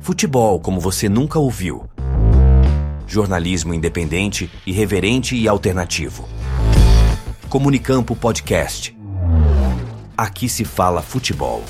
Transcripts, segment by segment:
Futebol como você nunca ouviu. Jornalismo independente, irreverente e alternativo. Comunicampo Podcast. Aqui se fala futebol.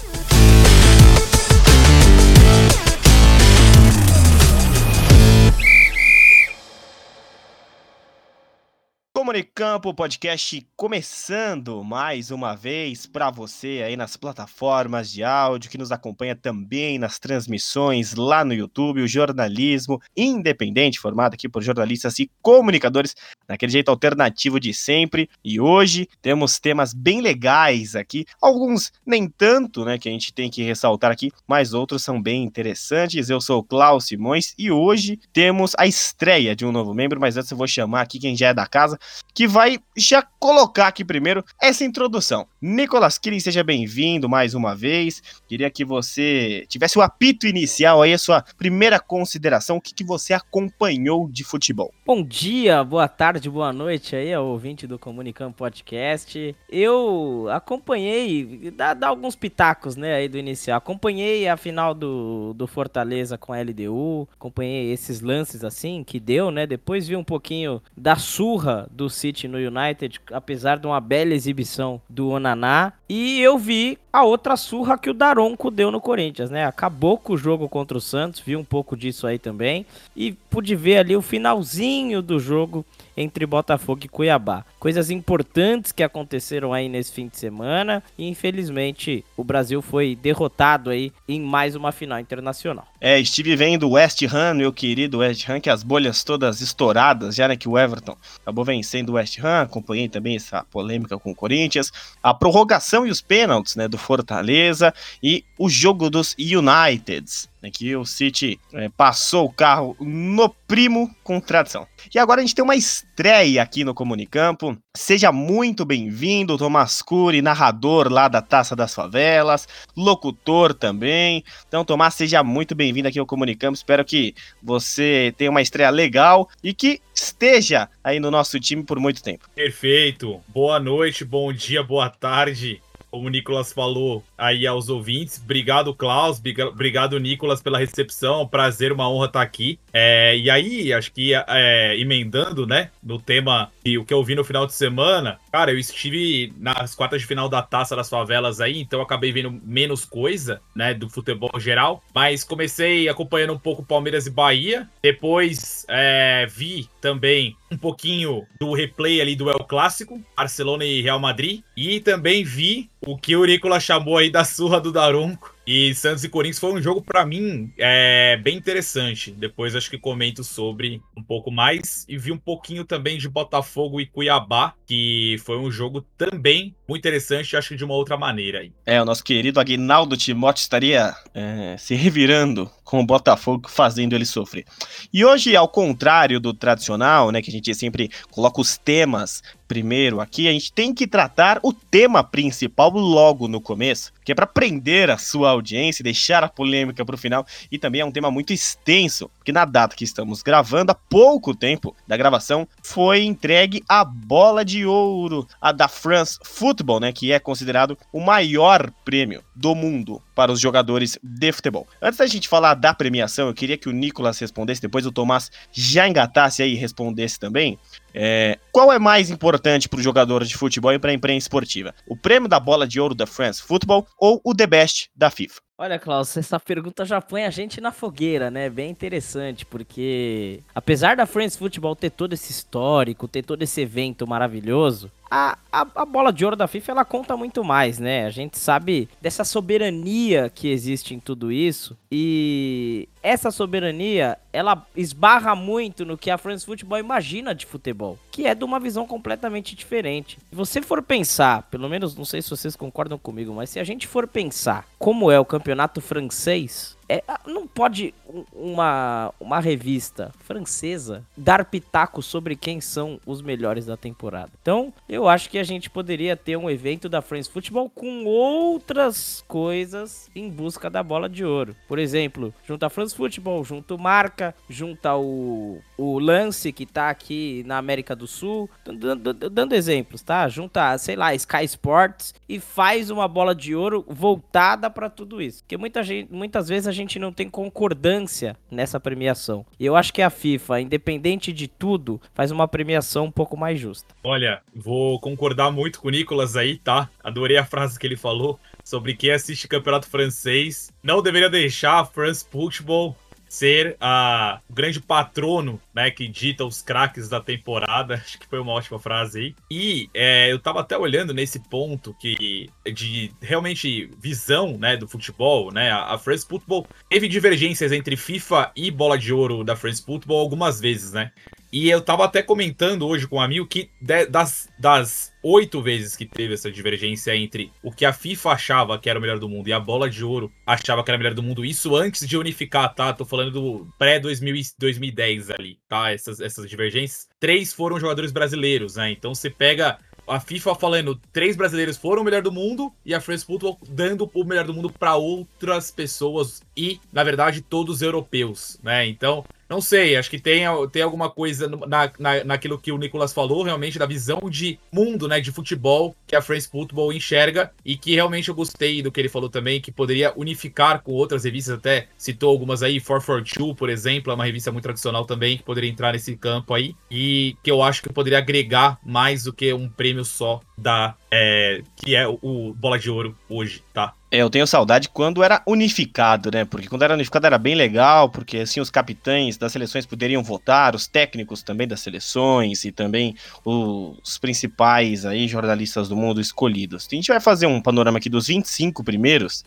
Comunicampo Podcast começando mais uma vez para você aí nas plataformas de áudio que nos acompanha também nas transmissões lá no YouTube, o jornalismo independente formado aqui por jornalistas e comunicadores daquele jeito alternativo de sempre. E hoje temos temas bem legais aqui, alguns nem tanto, né, que a gente tem que ressaltar aqui, mas outros são bem interessantes. Eu sou o Klaus Simões e hoje temos a estreia de um novo membro, mas antes eu vou chamar aqui quem já é da casa que vai já colocar aqui primeiro essa introdução. Nicolas Kirin, seja bem-vindo mais uma vez. Queria que você tivesse o apito inicial aí, a sua primeira consideração, o que, que você acompanhou de futebol. Bom dia, boa tarde, boa noite aí ao ouvinte do Comunicando Podcast. Eu acompanhei, dá, dá, alguns pitacos, né, aí do inicial. Acompanhei a final do, do Fortaleza com a LDU, acompanhei esses lances assim que deu, né, depois vi um pouquinho da surra do City no United, apesar de uma bela exibição do Onaná. E eu vi a outra surra que o Daronco deu no Corinthians, né? Acabou com o jogo contra o Santos, vi um pouco disso aí também. E pude ver ali o finalzinho do jogo entre Botafogo e Cuiabá. Coisas importantes que aconteceram aí nesse fim de semana e infelizmente o Brasil foi derrotado aí em mais uma final internacional. É, estive vendo o West Ham, meu querido West Ham, que as bolhas todas estouradas, já né, que o Everton acabou vencendo o West Ham, acompanhei também essa polêmica com o Corinthians, a prorrogação e os pênaltis, né, do Fortaleza e o jogo dos Uniteds né, que o City é, passou o carro no primo com tradição. E agora a gente tem uma estreia aqui no Comunicampo. Seja muito bem-vindo, Tomás Cury, narrador lá da Taça das Favelas, locutor também. Então, Tomás, seja muito bem-vindo aqui ao Comunicampo. Espero que você tenha uma estreia legal e que esteja aí no nosso time por muito tempo. Perfeito. Boa noite, bom dia, boa tarde como o Nicolas falou aí aos ouvintes. Obrigado, Klaus. Obrigado, Nicolas, pela recepção. Prazer, uma honra estar aqui. É, e aí, acho que é, emendando, né, no tema e o que eu vi no final de semana, cara, eu estive nas quartas de final da Taça das Favelas aí, então acabei vendo menos coisa, né, do futebol geral. Mas comecei acompanhando um pouco Palmeiras e Bahia. Depois é, vi também um pouquinho do replay ali do El Clássico, Barcelona e Real Madrid. E também vi o que o Nicolas chamou aí da surra do Daronco. E Santos e Corinthians foi um jogo, para mim, é, bem interessante. Depois acho que comento sobre um pouco mais. E vi um pouquinho também de Botafogo e Cuiabá, que foi um jogo também muito interessante, acho que de uma outra maneira. É, o nosso querido Aguinaldo Timóteo estaria é, se revirando com o Botafogo, fazendo ele sofrer. E hoje, ao contrário do tradicional, né, que a gente sempre coloca os temas primeiro aqui, a gente tem que tratar o tema principal logo no começo, que é para prender a sua audiência deixar a polêmica para o final. E também é um tema muito extenso, porque na data que estamos gravando, há pouco tempo da gravação, foi entregue a bola de ouro, a da France Football, né, que é considerado o maior prêmio do mundo para os jogadores de futebol. Antes da gente falar da premiação, eu queria que o Nicolas respondesse, depois o Tomás já engatasse aí e respondesse também. É, qual é mais importante para o jogador de futebol e para a imprensa esportiva? O prêmio da bola de ouro da France Football ou o The Best da FIFA? Olha, Klaus, essa pergunta já põe a gente na fogueira, né? Bem interessante, porque apesar da France Football ter todo esse histórico, ter todo esse evento maravilhoso, a, a, a, bola de ouro da FIFA ela conta muito mais, né? A gente sabe dessa soberania que existe em tudo isso e essa soberania ela esbarra muito no que a France Football imagina de futebol, que é de uma visão completamente diferente. Se você for pensar, pelo menos não sei se vocês concordam comigo, mas se a gente for pensar como é o campeonato francês, é, não pode uma, uma revista francesa dar pitaco sobre quem são os melhores da temporada. Então, eu acho que a gente poderia ter um evento da France Football com outras coisas em busca da bola de ouro. Por exemplo, junto a France Football, junto Marca, junto o, o Lance, que tá aqui na América do Sul, dando, dando exemplos, tá? Junta, sei lá, Sky Sports e faz uma bola de ouro voltada para tudo isso. Porque muita gente, muitas vezes a gente gente não tem concordância nessa premiação. E eu acho que a FIFA, independente de tudo, faz uma premiação um pouco mais justa. Olha, vou concordar muito com o Nicolas aí, tá? Adorei a frase que ele falou sobre quem assiste campeonato francês não deveria deixar a France Football ser a, o grande patrono, né, que dita os craques da temporada. Acho que foi uma ótima frase aí. E é, eu tava até olhando nesse ponto que de realmente visão, né, do futebol, né, a, France Football teve divergências entre FIFA e bola de ouro da France Football algumas vezes, né? E eu tava até comentando hoje com um amigo que das, das oito vezes que teve essa divergência entre o que a FIFA achava que era o melhor do mundo e a bola de ouro achava que era o melhor do mundo, isso antes de unificar, tá? Tô falando do pré-2010 ali, tá? Essas, essas divergências. Três foram jogadores brasileiros, né? Então você pega a FIFA falando três brasileiros foram o melhor do mundo e a France Football dando o melhor do mundo para outras pessoas e, na verdade, todos europeus, né? Então, não sei, acho que tem, tem alguma coisa na, na, naquilo que o Nicolas falou, realmente, da visão de mundo, né, de futebol que a France Football enxerga e que realmente eu gostei do que ele falou também, que poderia unificar com outras revistas, até citou algumas aí, 442, por exemplo, é uma revista muito tradicional também, que poderia entrar nesse campo aí, e que eu acho que poderia agregar mais do que um prêmio só da, é, que é o, Bola de Ouro hoje, tá? É, eu tenho saudade quando era unificado, né? Porque quando era unificado era bem legal, porque assim os capitães das seleções poderiam votar, os técnicos também das seleções e também os principais aí jornalistas do mundo escolhidos. A gente vai fazer um panorama aqui dos 25 primeiros,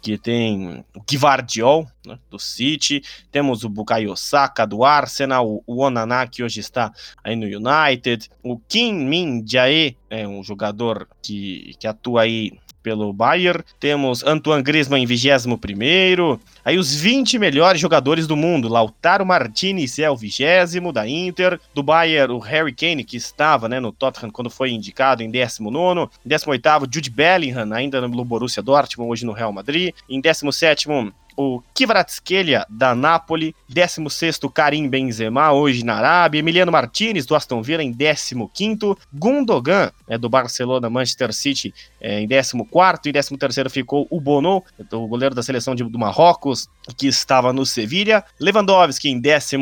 que tem o Givardiol, né, do City, temos o Bukayo Saka do Arsenal, o Onaná que hoje está aí no United, o Kim Min Jae, é um jogador que, que atua aí pelo Bayern. Temos Antoine Griezmann em 21 Aí os 20 melhores jogadores do mundo. Lautaro Martinez é o vigésimo da Inter. Do Bayern, o Harry Kane, que estava né, no Tottenham quando foi indicado em 19 Em 18 Jude Bellingham, ainda no Borussia Dortmund, hoje no Real Madrid. Em 17 o Kvaratskhelia, da Napoli, 16 Karim Benzema, hoje na Arábia, Emiliano Martinez, do Aston Villa, em 15 Gundogan, é, do Barcelona, Manchester City, é, em 14 em 13 ficou o Bono, o goleiro da seleção de, do Marrocos, que estava no Sevilha, Lewandowski em 12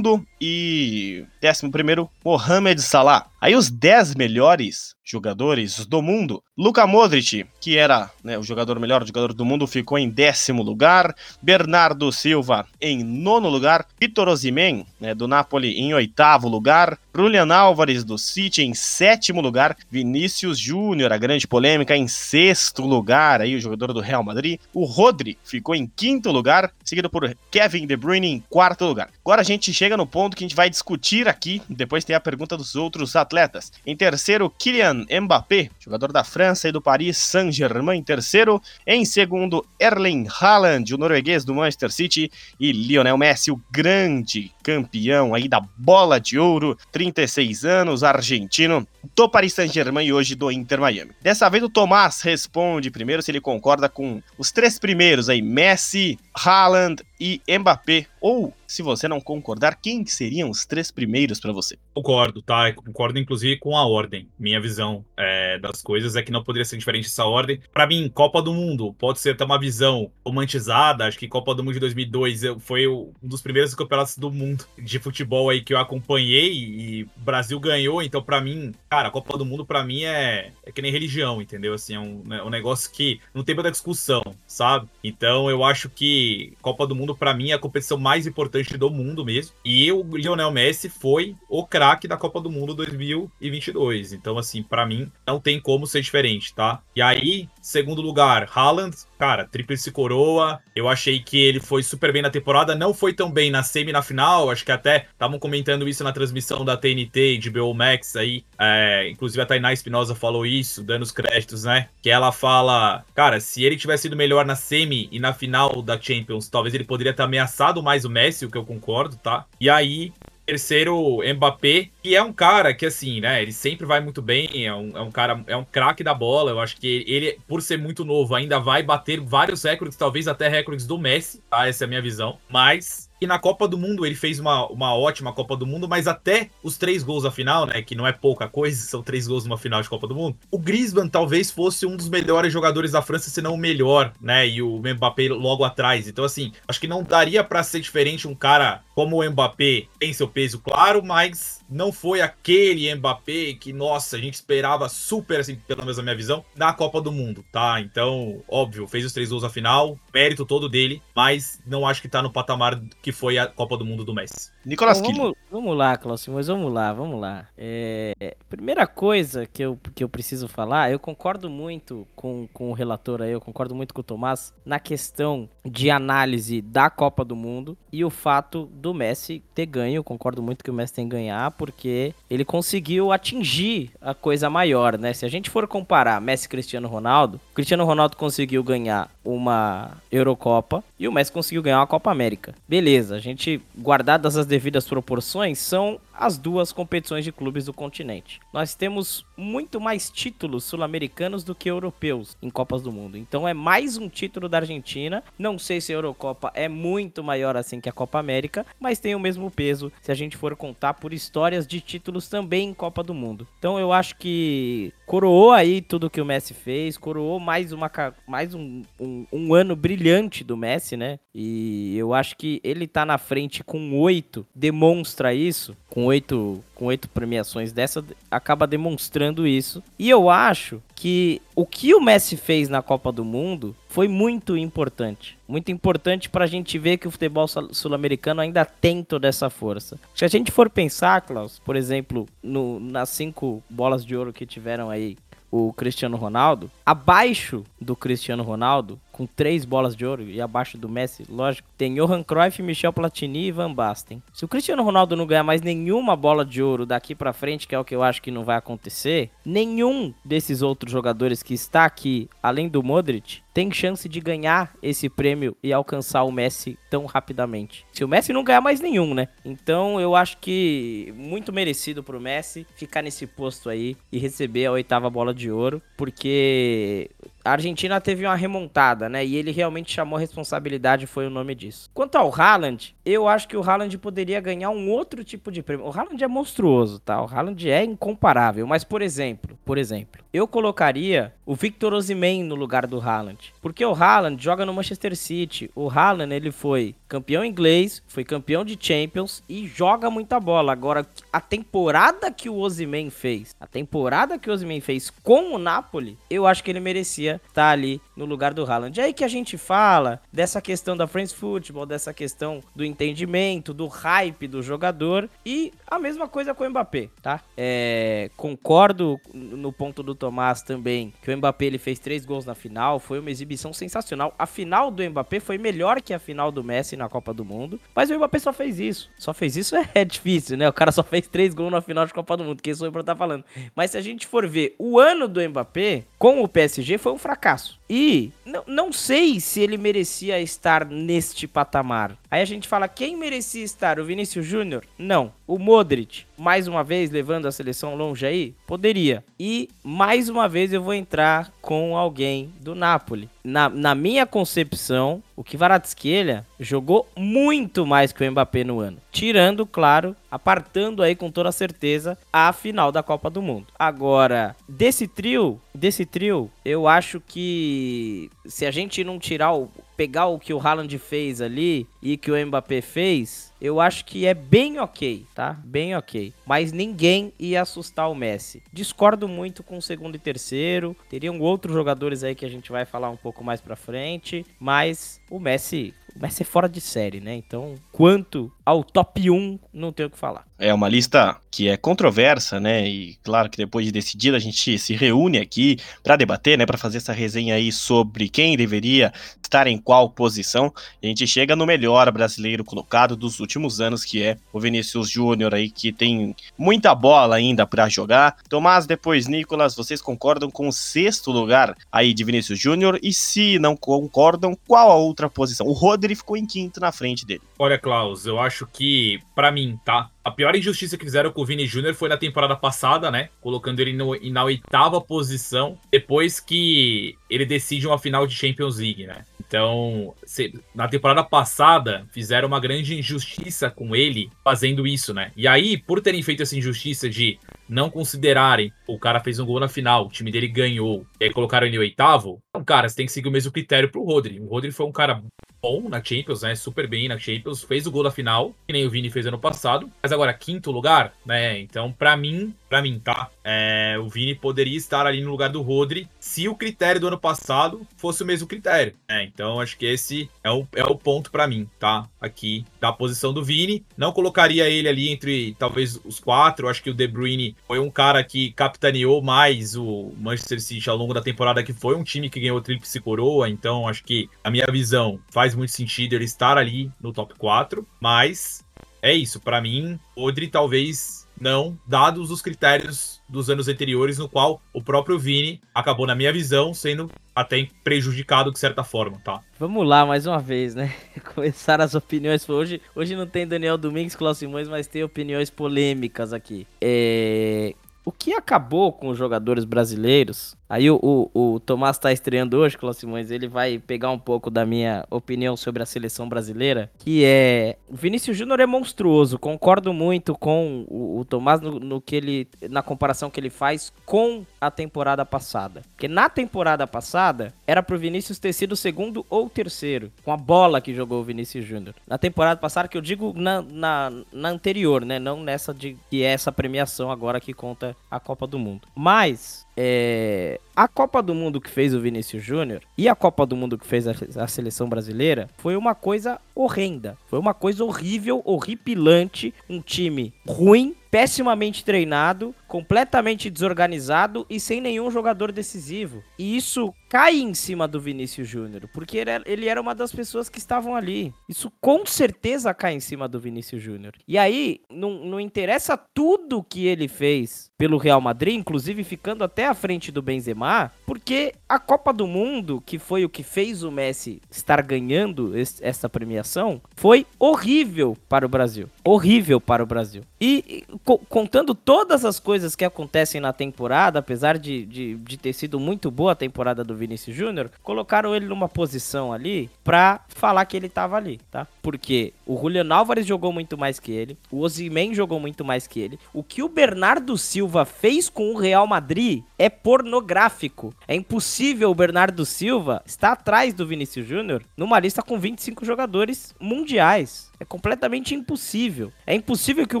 e 11 Mohamed Salah. Aí os 10 melhores jogadores do mundo. Luka Modric, que era né, o jogador melhor jogador do mundo, ficou em décimo lugar. Bernardo Silva em nono lugar. Vitor Osimhen, né, do Napoli, em oitavo lugar. Julian Álvares do City em sétimo lugar. Vinícius Júnior, a grande polêmica, em sexto lugar. Aí o jogador do Real Madrid. O Rodri ficou em quinto lugar, seguido por Kevin De Bruyne em quarto lugar. Agora a gente chega no ponto que a gente vai discutir aqui. Depois tem a pergunta dos outros atletas. Em terceiro, Kylian Mbappé, jogador da França e do Paris Saint-Germain. Em terceiro, em segundo, Erling Haaland, o norueguês do Manchester City, e Lionel Messi, o grande campeão aí da bola de ouro, 36 anos, argentino, do Paris Saint-Germain e hoje do Inter Miami. Dessa vez o Tomás responde primeiro se ele concorda com os três primeiros aí, Messi, Haaland e Mbappé, ou se você não concordar, quem seriam os três primeiros para você? Concordo, tá? concordo inclusive com a ordem. Minha visão é, das coisas é que não poderia ser diferente essa ordem. Para mim, Copa do Mundo pode ser até uma visão romantizada. Acho que Copa do Mundo de 2002 foi um dos primeiros campeonatos do mundo de futebol aí que eu acompanhei e o Brasil ganhou. Então, para mim, cara, a Copa do Mundo para mim é, é que nem religião, entendeu? Assim, é um, é um negócio que não tem muita discussão, sabe? Então, eu acho que Copa do Mundo para mim é a competição mais importante do mundo mesmo. E o Lionel Messi foi o craque da Copa do Mundo 2022. Então, assim, para mim, não tem como ser diferente, tá? E aí, segundo lugar, Haaland, cara, tríplice coroa. Eu achei que ele foi super bem na temporada, não foi tão bem na semi na final. Acho que até estavam comentando isso na transmissão da TNT de BO Max aí. É, inclusive a Tainá Espinosa falou isso, dando os créditos, né? Que ela fala, cara, se ele tivesse sido melhor na semi e na final da Champions, talvez ele poderia ter ameaçado mais o Messi, o que eu concordo, tá? E aí, terceiro, Mbappé, que é um cara que, assim, né, ele sempre vai muito bem, é um, é um cara, é um craque da bola, eu acho que ele, por ser muito novo, ainda vai bater vários recordes, talvez até recordes do Messi, tá? Essa é a minha visão, mas E na Copa do Mundo ele fez uma, uma ótima Copa do Mundo, mas até os três gols da final, né? Que não é pouca coisa, são três gols numa final de Copa do Mundo. O Griezmann talvez fosse um dos melhores jogadores da França, se não o melhor, né? E o Mbappé logo atrás. Então, assim, acho que não daria para ser diferente um cara como o Mbappé tem seu peso claro, mas não foi aquele Mbappé que, nossa, a gente esperava super, assim, pelo menos na minha visão, na Copa do Mundo, tá? Então, óbvio, fez os três gols na final, mérito todo dele, mas não acho que tá no patamar que foi a Copa do Mundo do Messi. Nicolas então, vamos, vamos lá, Cláudio, mas vamos lá, vamos lá. É, primeira coisa que eu, que eu preciso falar, eu concordo muito com, com o relator aí, eu concordo muito com o Tomás na questão de análise da Copa do Mundo e o fato do Messi ter ganho. Eu concordo muito que o Messi tem que ganhar, porque ele conseguiu atingir a coisa maior, né? Se a gente for comparar Messi e Cristiano Ronaldo, Cristiano Ronaldo conseguiu ganhar uma Eurocopa e o Messi conseguiu ganhar uma Copa América. Beleza, a gente, guardadas as devidas proporções, são as duas competições de clubes do continente. Nós temos muito mais títulos sul-americanos do que europeus em Copas do Mundo. Então é mais um título da Argentina. Não sei se a Eurocopa é muito maior assim que a Copa América, mas tem o mesmo peso se a gente for contar por histórias de títulos também em Copa do Mundo. Então eu acho que coroou aí tudo que o Messi fez, coroou mais, uma, mais um, um, um ano brilhante do Messi, né? E eu acho que ele tá na frente com oito, demonstra isso, com oito com oito premiações dessa, acaba demonstrando isso. E eu acho que o que o Messi fez na Copa do Mundo foi muito importante. Muito importante para a gente ver que o futebol sul-americano ainda tem toda essa força. Se a gente for pensar, Klaus, por exemplo, no, nas cinco bolas de ouro que tiveram aí o Cristiano Ronaldo, abaixo do Cristiano Ronaldo, com três bolas de ouro e abaixo do Messi, lógico, tem Johan Cruyff, Michel Platini e Van Basten. Se o Cristiano Ronaldo não ganhar mais nenhuma bola de ouro daqui para frente, que é o que eu acho que não vai acontecer, nenhum desses outros jogadores que está aqui, além do Modric, tem chance de ganhar esse prêmio e alcançar o Messi tão rapidamente. Se o Messi não ganhar mais nenhum, né? Então eu acho que muito merecido pro Messi ficar nesse posto aí e receber a oitava bola de ouro, porque a Argentina teve uma remontada, né? E ele realmente chamou a responsabilidade, foi o nome disso. Quanto ao Haaland, eu acho que o Haaland poderia ganhar um outro tipo de prêmio. O Haaland é monstruoso, tá? O Haaland é incomparável, mas por exemplo, por exemplo, eu colocaria o Victor Osimhen no lugar do Haaland, porque o Haaland joga no Manchester City. O Haaland, ele foi campeão inglês, foi campeão de Champions e joga muita bola. Agora, a temporada que o Osimhen fez, a temporada que o Osimhen fez com o Napoli, eu acho que ele merecia estar tá ali no lugar do Haaland. É aí que a gente fala dessa questão da French Football, dessa questão do entendimento, do hype do jogador e a mesma coisa com o Mbappé, tá? É, concordo no ponto do Tomás também que o Mbappé ele fez três gols na final, foi uma exibição sensacional. A final do Mbappé foi melhor que a final do Messi na Copa do Mundo, mas o Mbappé só fez isso. Só fez isso é, é difícil, né? O cara só fez três gols na final de Copa do Mundo, que isso eu estar falando. Mas se a gente for ver o ano do Mbappé com o PSG foi um fracasso. E não, sei se ele merecia estar neste patamar. Aí a gente fala quem merecia estar? O Vinícius Júnior? Não. O Modric, mais uma vez levando a seleção longe aí? Poderia. E mais uma vez eu vou entrar com alguém do Napoli. Na, na minha concepção, o Kvaratskhelia jogou muito mais que o Mbappé no ano. Tirando, claro, apartando aí com toda certeza a final da Copa do Mundo. Agora, desse trio, desse trio, eu acho que se a gente não tirar o pegar o que o Haaland fez ali e que o Mbappé fez, eu acho que é bem ok, tá? Bem ok. Mas ninguém ia assustar o Messi. Discordo muito com o segundo e terceiro. Teriam outros jogadores aí que a gente vai falar um pouco mais pra frente. Mas o Messi vai ser fora de série, né? Então, quanto ao top 1, não tenho o que falar. É uma lista que é controversa, né? E claro que depois de decidida a gente se reúne aqui para debater, né? Para fazer essa resenha aí sobre quem deveria estar em qual posição. A gente chega no melhor brasileiro colocado dos últimos anos, que é o Vinícius Júnior aí, que tem muita bola ainda para jogar. Tomás, depois Nicolas, vocês concordam com o sexto lugar aí de Vinícius Júnior? E se não concordam, qual a outra posição? O Rodri ficou em quinto na frente dele. Olha, Klaus, eu acho que, para mim, tá? a pior injustiça que fizeram com o Vini Júnior foi na temporada passada, né? Colocando ele no, na oitava posição, depois que ele decide uma final de Champions League, né? Então, se, na temporada passada, fizeram uma grande injustiça com ele fazendo isso, né? E aí, por terem feito essa injustiça de não considerarem o cara fez um gol na final, o time dele ganhou, e aí colocaram ele em oitavo, então, cara, você tem que seguir o mesmo critério pro Rodri. O Rodri foi um cara bom na Champions, né? Super bem na Champions, fez o gol da final, que nem o Vini fez ano passado. Mas agora, quinto lugar, né? Então, para mim, para mim, tá? É, o Vini poderia estar ali no lugar do Rodri se o critério do ano passado fosse o mesmo critério. Né? Então, acho que esse é o, é o ponto para mim, tá? Aqui da posição do Vini. Não colocaria ele ali entre talvez os quatro. Acho que o De Bruyne foi um cara que capitaneou mais o Manchester City ao longo da temporada, que foi um time que ganhou o Tríplice Coroa. Então, acho que a minha visão faz muito sentido ele estar ali no top 4, mas é isso, para mim, Odri talvez não, dados os critérios dos anos anteriores, no qual o próprio Vini acabou, na minha visão, sendo até prejudicado de certa forma, tá? Vamos lá, mais uma vez, né? Começar as opiniões. Hoje, hoje não tem Daniel Domingues, Cláudio Simões, mas tem opiniões polêmicas aqui. É... O que acabou com os jogadores brasileiros Aí o, o, o Tomás está estreando hoje, Cláudio Simões, ele vai pegar um pouco da minha opinião sobre a seleção brasileira, que é... O Vinícius Júnior é monstruoso, concordo muito com o, o Tomás no, no, que ele... na comparação que ele faz com a temporada passada. Porque na temporada passada, era pro Vinícius ter sido segundo ou terceiro, com a bola que jogou o Vinícius Júnior. Na temporada passada, que eu digo na, na, na anterior, né? Não nessa de que é essa premiação agora que conta a Copa do Mundo. Mas é, a Copa do Mundo que fez o Vinícius Júnior e a Copa do Mundo que fez a, a, seleção brasileira foi uma coisa horrenda. Foi uma coisa horrível, horripilante. Um time ruim, pessimamente treinado, completamente desorganizado e sem nenhum jogador decisivo. E isso cai em cima do Vinícius Júnior, porque ele era uma das pessoas que estavam ali. Isso com certeza cai em cima do Vinícius Júnior. E aí, não, não interessa tudo que ele fez pelo Real Madrid, inclusive ficando até à frente do Benzema, porque a Copa do Mundo, que foi o que fez o Messi estar ganhando essa premiação, foi horrível para o Brasil. Horrível para o Brasil. E, co contando todas as coisas que acontecem na temporada, apesar de, de, de ter sido muito boa a temporada do Vinícius Júnior, colocaram ele numa posição ali pra falar que ele tava ali, tá? Porque o Julian Álvares jogou muito mais que ele, o Ozyman jogou muito mais que ele. O que o Bernardo Silva fez com o Real Madrid é pornográfico. É impossível o Bernardo Silva estar atrás do Vinícius Júnior numa lista com 25 jogadores mundiais. É completamente impossível. É impossível que o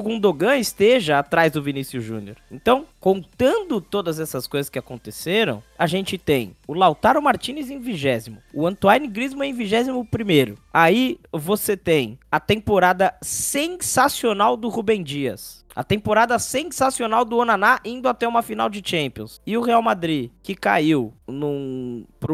Gundogan esteja atrás do Vinícius Júnior. Então, contando todas essas coisas que aconteceram, a gente tem o Lautaro Martinez em vigésimo, o Antoine Griezmann em vigésimo primeiro. Aí você tem a temporada sensacional do Rubem Dias. A temporada sensacional do Onaná indo até uma final de Champions. E o Real Madrid, que caiu pra,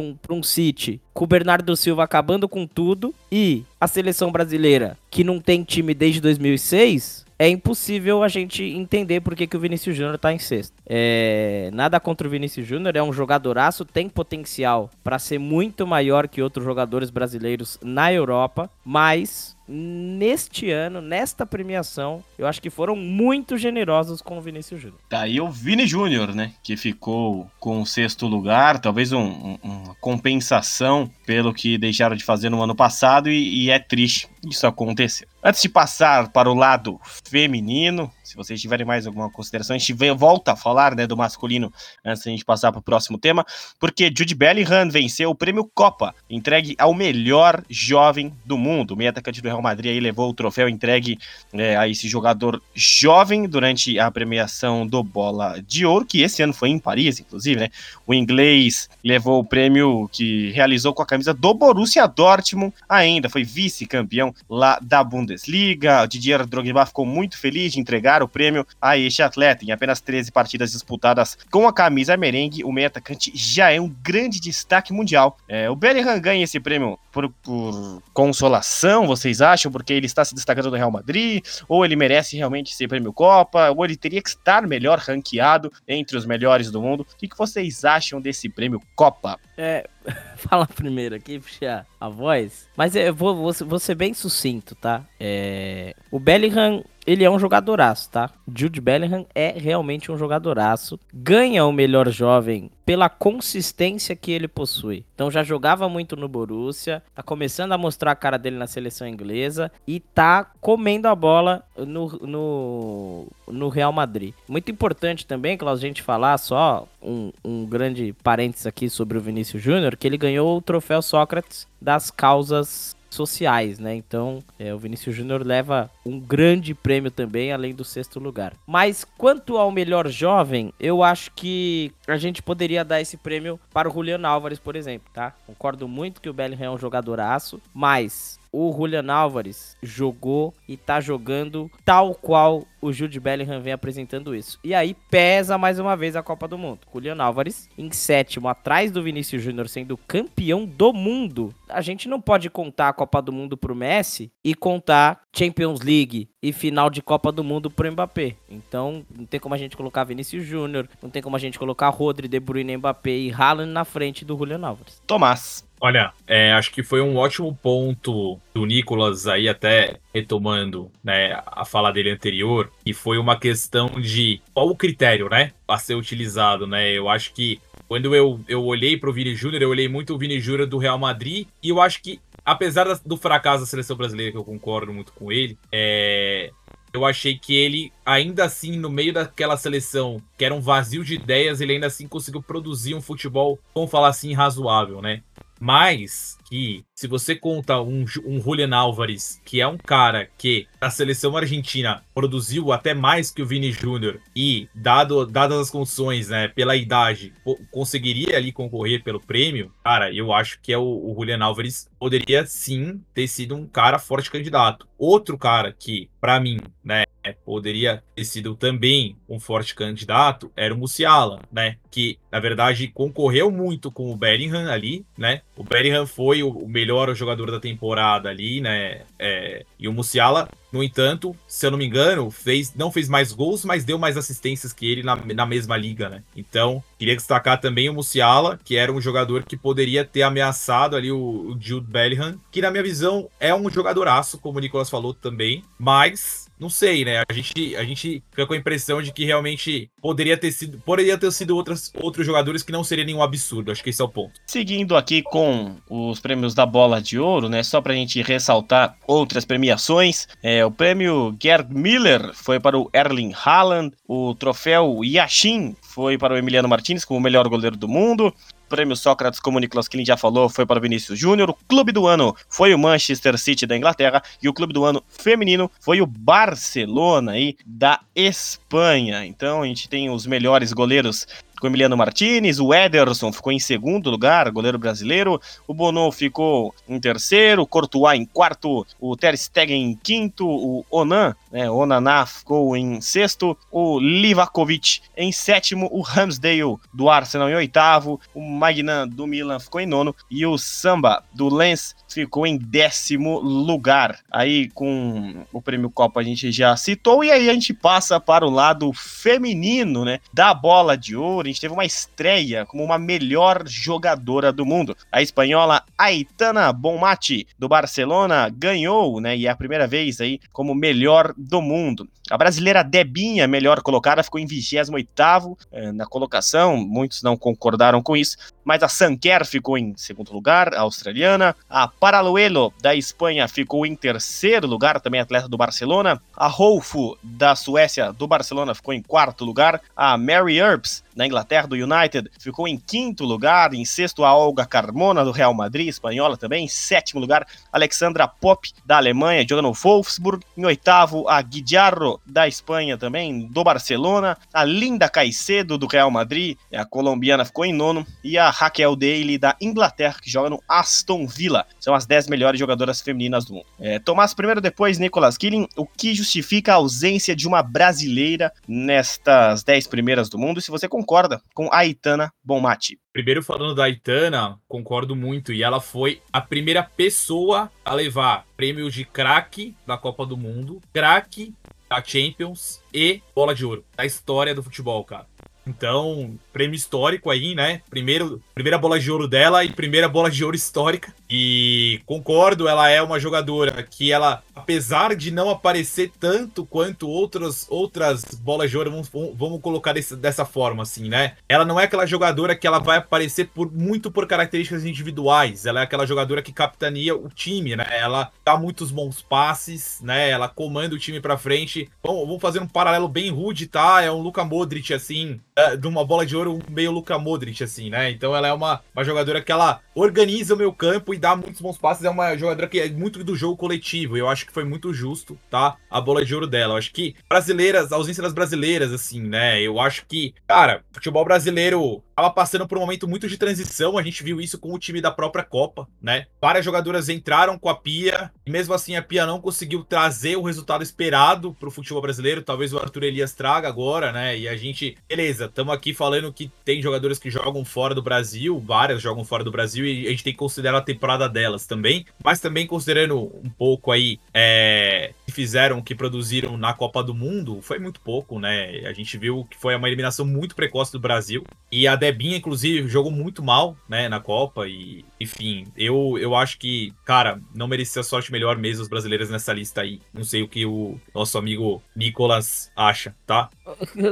um, pra um City, com o Bernardo Silva acabando com tudo. E a seleção brasileira, que não tem time desde 2006 é impossível a gente entender por que, que o Vinícius Júnior tá em sexto. É, nada contra o Vinícius Júnior, é um jogadoraço, tem potencial para ser muito maior que outros jogadores brasileiros na Europa, mas neste ano, nesta premiação, eu acho que foram muito generosos com o Vinícius Júnior. Tá aí o Vini Júnior, né? Que ficou com o sexto lugar, talvez um, um, uma compensação pelo que deixaram de fazer no ano passado, e, e é triste isso acontecer. Antes de passar para o lado feminino, se vocês tiverem mais alguma consideração, a gente volta a falar né, do masculino antes de a gente passar para o próximo tema, porque Jude Bellingham venceu o prêmio Copa, entregue ao melhor jovem do mundo. O meio atacante do Real Madrid aí levou o troféu entregue é, a esse jogador jovem durante a premiação do Bola de Ouro, que esse ano foi em Paris, inclusive, né? O inglês levou o prêmio que realizou com a camisa do Borussia Dortmund, ainda foi vice-campeão lá da Bundesliga. O Didier Drogba ficou muito feliz de entregar o prêmio a este atleta. Em apenas 13 partidas disputadas com a camisa merengue, o meio atacante já é um grande destaque mundial. É, o Bellingham ganha esse prêmio por, por, consolação, vocês acham? Porque ele está se destacando no Real Madrid? Ou ele merece realmente esse prêmio Copa? Ou ele teria que estar melhor ranqueado entre os melhores do mundo? O que, que vocês acham desse prêmio Copa? É, falar primeiro aqui, puxar a voz. Mas eu vou, vou, vou ser bem sucinto, tá? É, o Bellingham ele é um jogadoraço, tá? Jude Bellingham é realmente um jogadoraço. Ganha o melhor jovem pela consistência que ele possui. Então já jogava muito no Borussia, tá começando a mostrar a cara dele na seleção inglesa e tá comendo a bola no, no, no Real Madrid. Muito importante também, Klaus, a gente falar só um, um grande parênteses aqui sobre o Vinícius Júnior, que ele ganhou o troféu Sócrates das causas sociais, né? Então, é, o Vinícius Júnior leva um grande prêmio também, além do sexto lugar. Mas quanto ao melhor jovem, eu acho que a gente poderia dar esse prêmio para o Julian Álvares, por exemplo, tá? Concordo muito que o Bellingham é um jogadoraço, mas o Julian Álvares jogou e tá jogando tal qual o Jude Bellingham vem apresentando isso. E aí pesa mais uma vez a Copa do Mundo. Julian Álvares em sétimo, atrás do Vinícius Júnior sendo campeão do mundo. A gente não pode contar a Copa do Mundo pro Messi e contar Champions League e final de Copa do Mundo pro Mbappé. Então, não tem como a gente colocar Vinícius Júnior, não tem como a gente colocar Rodri, De Bruyne, Mbappé e Haaland na frente do Julian Álvares. Tomás. Olha, é, acho que foi um ótimo ponto do Nicolas aí, até retomando né, a fala dele anterior, e foi uma questão de qual o critério, né, a ser utilizado, né? Eu acho que quando eu, eu olhei para o Vini Júnior, eu olhei muito o Vini Júnior do Real Madrid, e eu acho que, apesar do fracasso da seleção brasileira, que eu concordo muito com ele, é, eu achei que ele, ainda assim, no meio daquela seleção, que era um vazio de ideias, ele ainda assim conseguiu produzir um futebol, vamos falar assim, razoável, né? Mas que, se você conta um, um Julian Álvares, que é um cara que a seleção argentina produziu até mais que o Vini Júnior e, dado, dadas as condições, né, pela idade, conseguiria ali concorrer pelo prêmio, cara, eu acho que é o, o Julian Álvares poderia sim ter sido um cara forte candidato. Outro cara que, para mim, né, poderia ter sido também um forte candidato era o Musiala, né, que na verdade concorreu muito com o Bellingham ali, né? O Bellingham foi o melhor jogador da temporada ali, né? É, e o Musiala no entanto, se eu não me engano, fez, não fez mais gols, mas deu mais assistências que ele na, na mesma liga, né? Então, queria destacar também o Musiala, que era um jogador que poderia ter ameaçado ali o, o Jude Bellingham, que na minha visão é um jogadoraço, como o Nicolas falou também, mas não sei, né? A gente, a gente fica com a impressão de que realmente poderia ter sido, poderia ter sido outras, outros jogadores que não seria nenhum absurdo. Acho que esse é o ponto. Seguindo aqui com os prêmios da Bola de Ouro, né? Só pra gente ressaltar outras premiações. É, o prêmio Gerd Miller foi para o Erling Haaland. O troféu Yashin foi para o Emiliano Martinez como o melhor goleiro do mundo. Prêmio Sócrates, como o Nicolas Killing já falou, foi para o Vinícius Júnior. O clube do ano foi o Manchester City da Inglaterra. E o clube do ano feminino foi o Barcelona aí, da Espanha. Então a gente tem os melhores goleiros com Emiliano Martinez, o Ederson ficou em segundo lugar, goleiro brasileiro, o Bono ficou em terceiro, o Courtois em quarto, o Ter Stegen em quinto, o Onan, né, o Onaná ficou em sexto, o Livakovic em sétimo, o Ramsdale do Arsenal em oitavo, o Magnan do Milan ficou em nono e o Samba do Lens ficou em décimo lugar. Aí com o prêmio Copa a gente já citou e aí a gente passa para o lado feminino, né, da bola de ouro a gente teve uma estreia como uma melhor jogadora do mundo. A espanhola Aitana Bonmati, do Barcelona, ganhou, né? E é a primeira vez aí como melhor do mundo. A brasileira Debinha, melhor colocada, ficou em 28 eh, na colocação, muitos não concordaram com isso, mas a Sanquer ficou em segundo lugar, a australiana. A Paraluelo, da Espanha, ficou em terceiro lugar, também atleta do Barcelona. A Rolfo, da Suécia, do Barcelona, ficou em quarto lugar. A Mary Earps, da Inglaterra, do United, ficou em quinto lugar. Em sexto, a Olga Carmona, do Real Madrid, espanhola também. Em sétimo lugar, Alexandra Pop, da Alemanha, jogando no Wolfsburg. Em oitavo, a Guijarro, da Espanha também, do Barcelona. A Linda Caicedo, do Real Madrid, a colombiana, ficou em nono. E a Raquel Daly, da Inglaterra, que joga no Aston Villa. São as 10 melhores jogadoras femininas do mundo. É, Tomás, primeiro, depois Nicolas Killing. O que justifica a ausência de uma brasileira nestas 10 primeiras do mundo? Se você concorda com a Aitana Bonmati. Primeiro falando da Aitana, concordo muito. E ela foi a primeira pessoa a levar prêmio de craque da Copa do Mundo, craque da Champions e bola de ouro da história do futebol, cara. Então, prêmio histórico aí, né? Primeiro, primeira bola de ouro dela e primeira bola de ouro histórica. E concordo, ela é uma jogadora que ela apesar de não aparecer tanto quanto outras, outras bolas de ouro, vamos, vamos colocar desse, dessa forma, assim, né? Ela não é aquela jogadora que ela vai aparecer por muito por características individuais. Ela é aquela jogadora que capitania o time, né? Ela dá muitos bons passes, né? Ela comanda o time pra frente. Bom, vamos fazer um paralelo bem rude, tá? É um Luka Modric, assim, é, de uma bola de ouro meio Luka Modric, assim, né? Então ela é uma, uma jogadora que ela organiza o meu campo e dá muitos bons passes. É uma jogadora que é muito do jogo coletivo. Eu acho que foi muito justo, tá? A bola de ouro dela. Eu acho que brasileiras, a ausência das brasileiras, assim, né? Eu acho que, cara, futebol brasileiro tava passando por um momento muito de transição. A gente viu isso com o time da própria Copa, né? Várias jogadoras entraram com a Pia e mesmo assim a Pia não conseguiu trazer o resultado esperado pro futebol brasileiro. Talvez o Arthur Elias traga agora, né? E a gente, beleza, estamos aqui falando que tem jogadores que jogam fora do Brasil, várias jogam fora do Brasil e a gente tem que considerar a temporada delas também, mas também considerando um pouco aí é, que fizeram, que produziram na Copa do Mundo, foi muito pouco, né? A gente viu que foi uma eliminação muito precoce do Brasil e a Debinha, inclusive, jogou muito mal, né, na Copa e, enfim, eu, eu acho que, cara, não merecia sorte melhor mesmo os brasileiros nessa lista aí. Não sei o que o nosso amigo Nicolas acha, tá?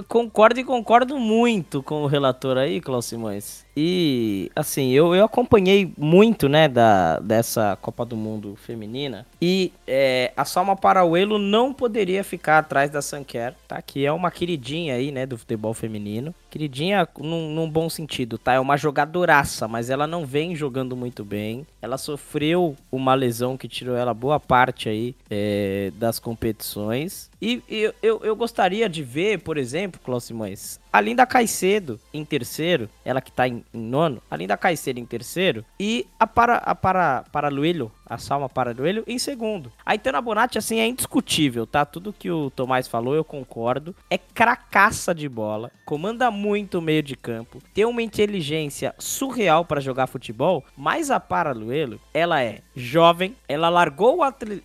Concordo e concordo muito com o relator aí, Klaus Simões. E, assim, eu, eu acompanhei muito, né, da, dessa Copa do Mundo feminina. E é, a Salma Parauelo não poderia ficar atrás da Sanquer, tá? Que é uma queridinha aí, né, do futebol feminino. Queridinha num, num bom sentido, tá? É uma jogadoraça, mas ela não vem jogando muito bem. Ela sofreu uma lesão que tirou ela boa parte aí é, das competições. E eu, eu, eu, gostaria de ver, por exemplo, Cláudio Simões, a Linda Caicedo em terceiro, ela que tá em, em nono, a Linda Caicedo em terceiro e a para a para para Luelho, a Salma para Luelho em segundo. A Itana Bonatti assim é indiscutível, tá? Tudo que o Tomás falou eu concordo. É cracaça de bola, comanda muito o meio de campo, tem uma inteligência surreal para jogar futebol, mas a para Luelho, ela é jovem, ela largou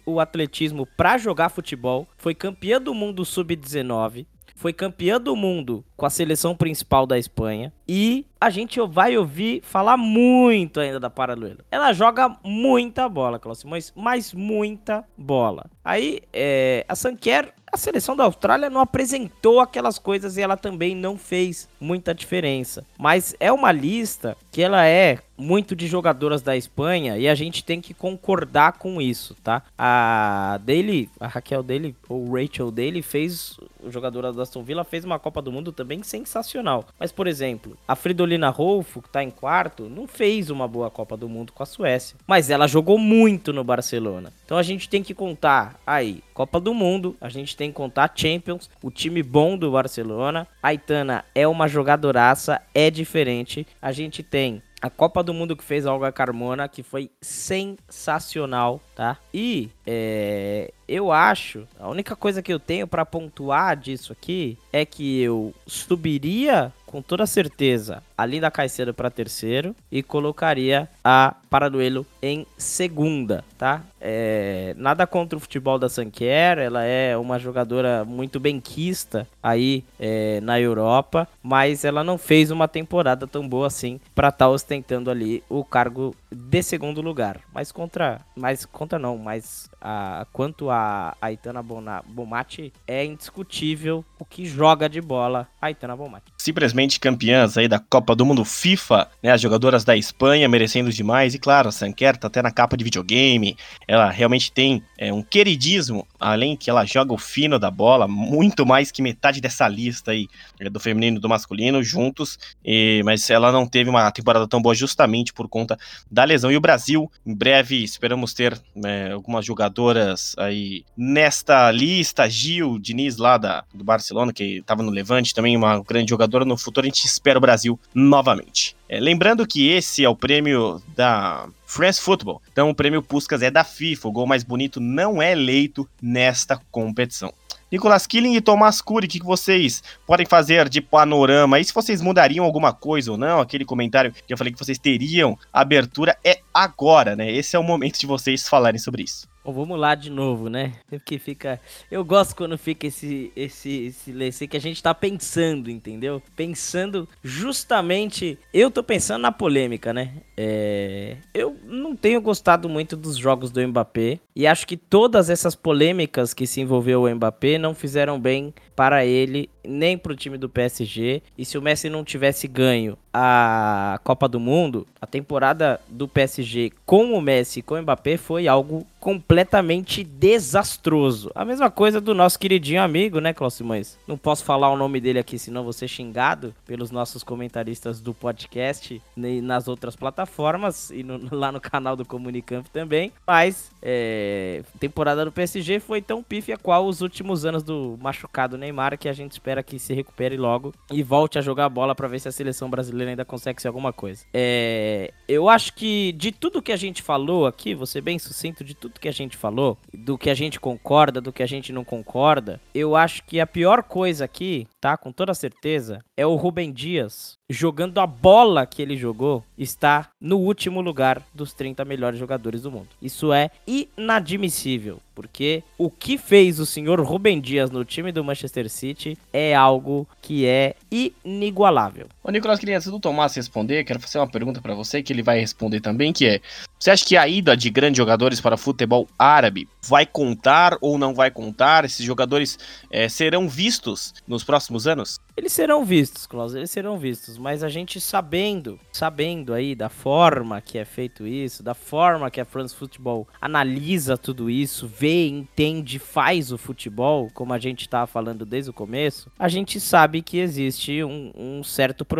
o atletismo para jogar futebol, foi campeã do mundo sub-19, foi campeã do mundo com a seleção principal da Espanha. E a gente vai ouvir falar muito ainda da Paraluela. Ela joga muita bola, Cláudio mas, mas muita bola. Aí, é, a Sanquer a seleção da Austrália não apresentou aquelas coisas e ela também não fez muita diferença. Mas é uma lista que ela é muito de jogadoras da Espanha e a gente tem que concordar com isso, tá? A dele, a Raquel dele, ou Rachel dele, fez, jogadora da Aston Villa, fez uma Copa do Mundo também sensacional. Mas, por exemplo, a Fridolina Rolfo, que tá em quarto, não fez uma boa Copa do Mundo com a Suécia. Mas ela jogou muito no Barcelona. Então a gente tem que contar aí, Copa do Mundo, a gente tem que contar Champions, o time bom do Barcelona. A Itana é uma jogadoraça, é diferente. A gente tem a Copa do Mundo que fez a Olga Carmona, que foi sensacional, tá? E é, eu acho, a única coisa que eu tenho para pontuar disso aqui é que eu subiria com toda certeza a Linda Caicedo para terceiro e colocaria a Paraduelo em segunda, tá? É, nada contra o futebol da Sanquer, ela é uma jogadora muito benquista aí é, na Europa, mas ela não fez uma temporada tão boa assim para estar tá ostentando ali o cargo de segundo lugar. Mas contra, mas contra não, mas a, quanto a Aitana Bomati é indiscutível o que joga de bola a Aitana Bomati. Simplesmente campeãs aí da Copa do Mundo FIFA, né? As jogadoras da Espanha merecendo demais. E claro, a Sanquer tá até na capa de videogame. Ela realmente tem é, um queridismo, além que ela joga o fino da bola, muito mais que metade dessa lista aí, é, do feminino e do masculino, juntos. E, mas ela não teve uma temporada tão boa justamente por conta da lesão. E o Brasil, em breve, esperamos ter é, algumas jogadoras aí nesta lista. Gil, Diniz lá da, do Barcelona, que estava no Levante, também uma grande jogadora. No futuro a gente espera o Brasil novamente. É, lembrando que esse é o prêmio da France Football. Então o prêmio Puskas é da FIFA. O gol mais bonito não é eleito nesta competição. Nicolas Killing e Tomás Cury, o que vocês podem fazer de panorama? E se vocês mudariam alguma coisa ou não? Aquele comentário que eu falei que vocês teriam abertura é agora, né? Esse é o momento de vocês falarem sobre isso. Bom, vamos lá de novo, né? Porque fica. Eu gosto quando fica esse esse silêncio que a gente tá pensando, entendeu? Pensando justamente. Eu tô pensando na polêmica, né? É... Eu não tenho gostado muito dos jogos do Mbappé. E acho que todas essas polêmicas que se envolveu o Mbappé não fizeram bem para ele, nem para o time do PSG. E se o Messi não tivesse ganho a Copa do Mundo, a temporada do PSG com o Messi e com o Mbappé foi algo completamente desastroso. A mesma coisa do nosso queridinho amigo, né, Cláudio Simões? Não posso falar o nome dele aqui, senão vou ser xingado pelos nossos comentaristas do podcast nas outras plataformas e no, lá no canal do Comunicamp também. Mas, é, temporada do PSG foi tão pífia qual os últimos anos do machucado Neymar, que a gente espera que se recupere logo e volte a jogar a bola para ver se a seleção brasileira ainda consegue ser alguma coisa. É, eu acho que de tudo que a gente falou aqui, ser bem sucinto, de tudo que a gente falou, do que a gente concorda, do que a gente não concorda, eu acho que a pior coisa aqui, tá? Com toda certeza, é o Rubem Dias jogando a bola que ele jogou, está no último lugar dos 30 melhores jogadores do mundo. Isso é inadmissível, porque o que fez o senhor Rubem Dias no time do Manchester City é algo que é inigualável. Ô Nicolas, queria antes do Tomás responder, quero fazer uma pergunta para você que ele vai responder também, que é: você acha que a ida de grandes jogadores para futebol árabe vai contar ou não vai contar? Esses jogadores é, serão vistos nos próximos anos? Eles serão vistos, Klaus, eles serão vistos, mas a gente sabendo, sabendo aí da forma que é feito isso, da forma que a France Football analisa tudo isso, vê, entende, faz o futebol, como a gente estava falando desde o começo, a gente sabe que existe um, um certo problema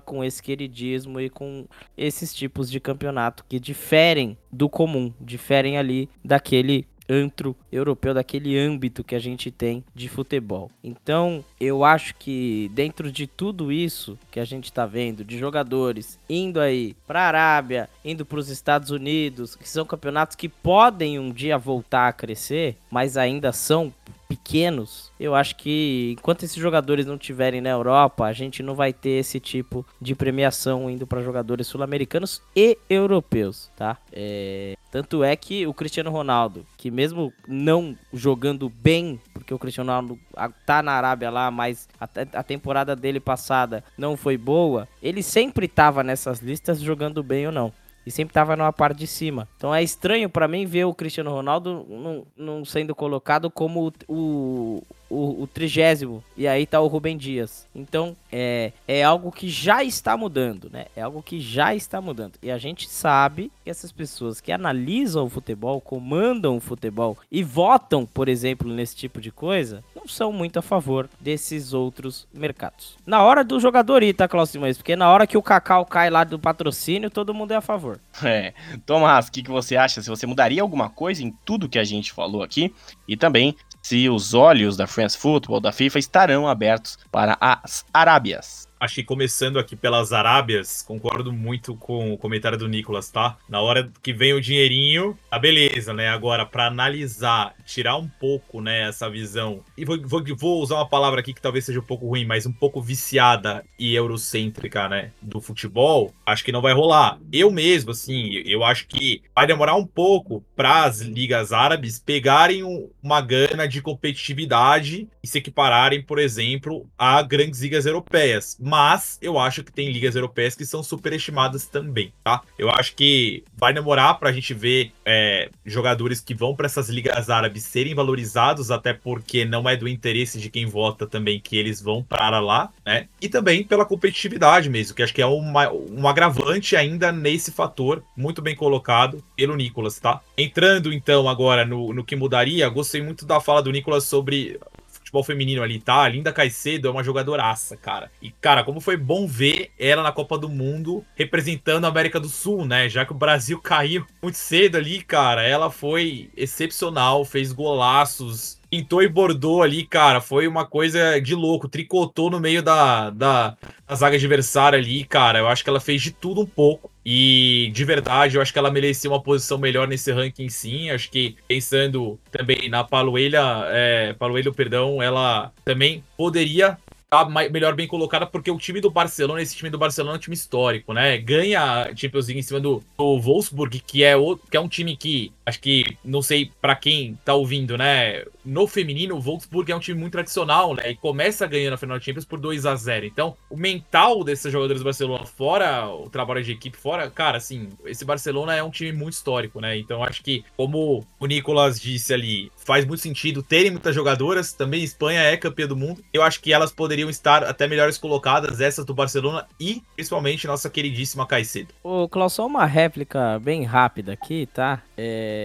com esse queridismo e com esses tipos de campeonato que diferem do comum, diferem ali daquele antro europeu, daquele âmbito que a gente tem de futebol. Então, eu acho que dentro de tudo isso que a gente está vendo, de jogadores indo aí para a Arábia, indo para os Estados Unidos, que são campeonatos que podem um dia voltar a crescer, mas ainda são pequenos, eu acho que enquanto esses jogadores não tiverem na Europa, a gente não vai ter esse tipo de premiação indo para jogadores sul-americanos e europeus, tá? É... Tanto é que o Cristiano Ronaldo, que mesmo não jogando bem, porque o Cristiano Ronaldo tá na Arábia lá, mas a, temporada dele passada não foi boa, ele sempre tava nessas listas jogando bem ou não e sempre tava numa parte de cima. Então é estranho para mim ver o Cristiano Ronaldo não, não sendo colocado como o, o, o trigésimo. E aí tá o Rubem Dias. Então é, é algo que já está mudando, né? É algo que já está mudando. E a gente sabe que essas pessoas que analisam o futebol, comandam o futebol e votam, por exemplo, nesse tipo de coisa, não são muito a favor desses outros mercados. Na hora do jogador ir, tá, Cláudio Simões? Porque na hora que o Cacau cai lá do patrocínio, todo mundo é a favor. É. Tomás, o que, que você acha? Se você mudaria alguma coisa em tudo que a gente falou aqui? E também se os olhos da France Football, da FIFA, estarão abertos para as Arábias acho que começando aqui pelas Arábias, concordo muito com o comentário do Nicolas, tá? Na hora que vem o dinheirinho, tá beleza, né? Agora, para analisar, tirar um pouco, né, essa visão, e vou, vou, vou, usar uma palavra aqui que talvez seja um pouco ruim, mas um pouco viciada e eurocêntrica, né, do futebol, acho que não vai rolar. Eu mesmo, assim, eu acho que vai demorar um pouco para as ligas árabes pegarem uma gana de competitividade e se equipararem, por exemplo, a grandes ligas europeias mas eu acho que tem ligas europeias que são superestimadas também, tá? Eu acho que vai demorar para a gente ver é, jogadores que vão para essas ligas árabes serem valorizados, até porque não é do interesse de quem vota também que eles vão para lá, né? E também pela competitividade mesmo, que acho que é uma, um agravante ainda nesse fator, muito bem colocado pelo Nicolas, tá? Entrando então agora no, no que mudaria, gostei muito da fala do Nicolas sobre futebol feminino ali, tá? A Linda Caicedo é uma jogadoraça, cara. E, cara, como foi bom ver ela na Copa do Mundo representando a América do Sul, né? Já que o Brasil caiu muito cedo ali, cara, ela foi excepcional, fez golaços, pintou e bordou ali, cara. Foi uma coisa de louco. Tricotou no meio da, da, da zaga adversária ali, cara. Eu acho que ela fez de tudo um pouco. E de verdade, eu acho que ela merecia uma posição melhor nesse ranking, sim. Acho que pensando também na Paluelha, é, perdão, ela também poderia tá melhor bem colocada, porque o time do Barcelona, esse time do Barcelona é um time histórico, né? Ganha Champions League em cima do, do Wolfsburg, que é, o, que é um time que, acho que, não sei para quem tá ouvindo, né? No feminino, o Wolfsburg é um time muito tradicional, né? E começa ganhando a final da Champions por 2 a 0 Então, o mental desses jogadores do Barcelona, fora o trabalho de equipe, fora, cara, assim, esse Barcelona é um time muito histórico, né? Então, acho que, como o Nicolas disse ali, faz muito sentido terem muitas jogadoras. Também Espanha é campeã do mundo. Eu acho que elas poderiam estar até melhores colocadas, essas do Barcelona e principalmente nossa queridíssima Caicedo. Ô, Klaus, só uma réplica bem rápida aqui, tá? É...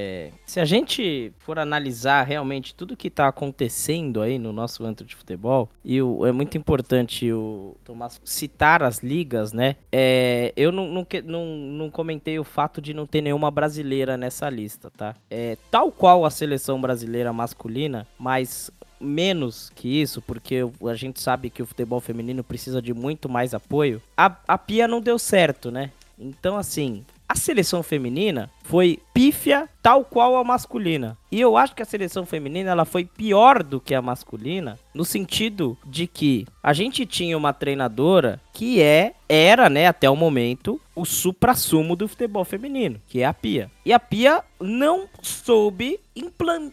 Se a gente for analisar realmente tudo que tá acontecendo aí no nosso antro de futebol, e o... é muito importante o Tomás citar as ligas, né? É... Eu não, não, não, não comentei o fato de não ter nenhuma brasileira nessa lista, tá? É... Tal qual a seleção brasileira masculina, mas menos que isso, porque a gente sabe que o futebol feminino precisa de muito mais apoio. A, a Pia não deu certo, né? Então, assim, a seleção feminina foi pífia tal qual a masculina. E eu acho que a seleção feminina ela foi pior do que a masculina, no sentido de que a gente tinha uma treinadora que é era, né, até o momento, o supra-sumo do futebol feminino, que é a Pia. E a Pia não soube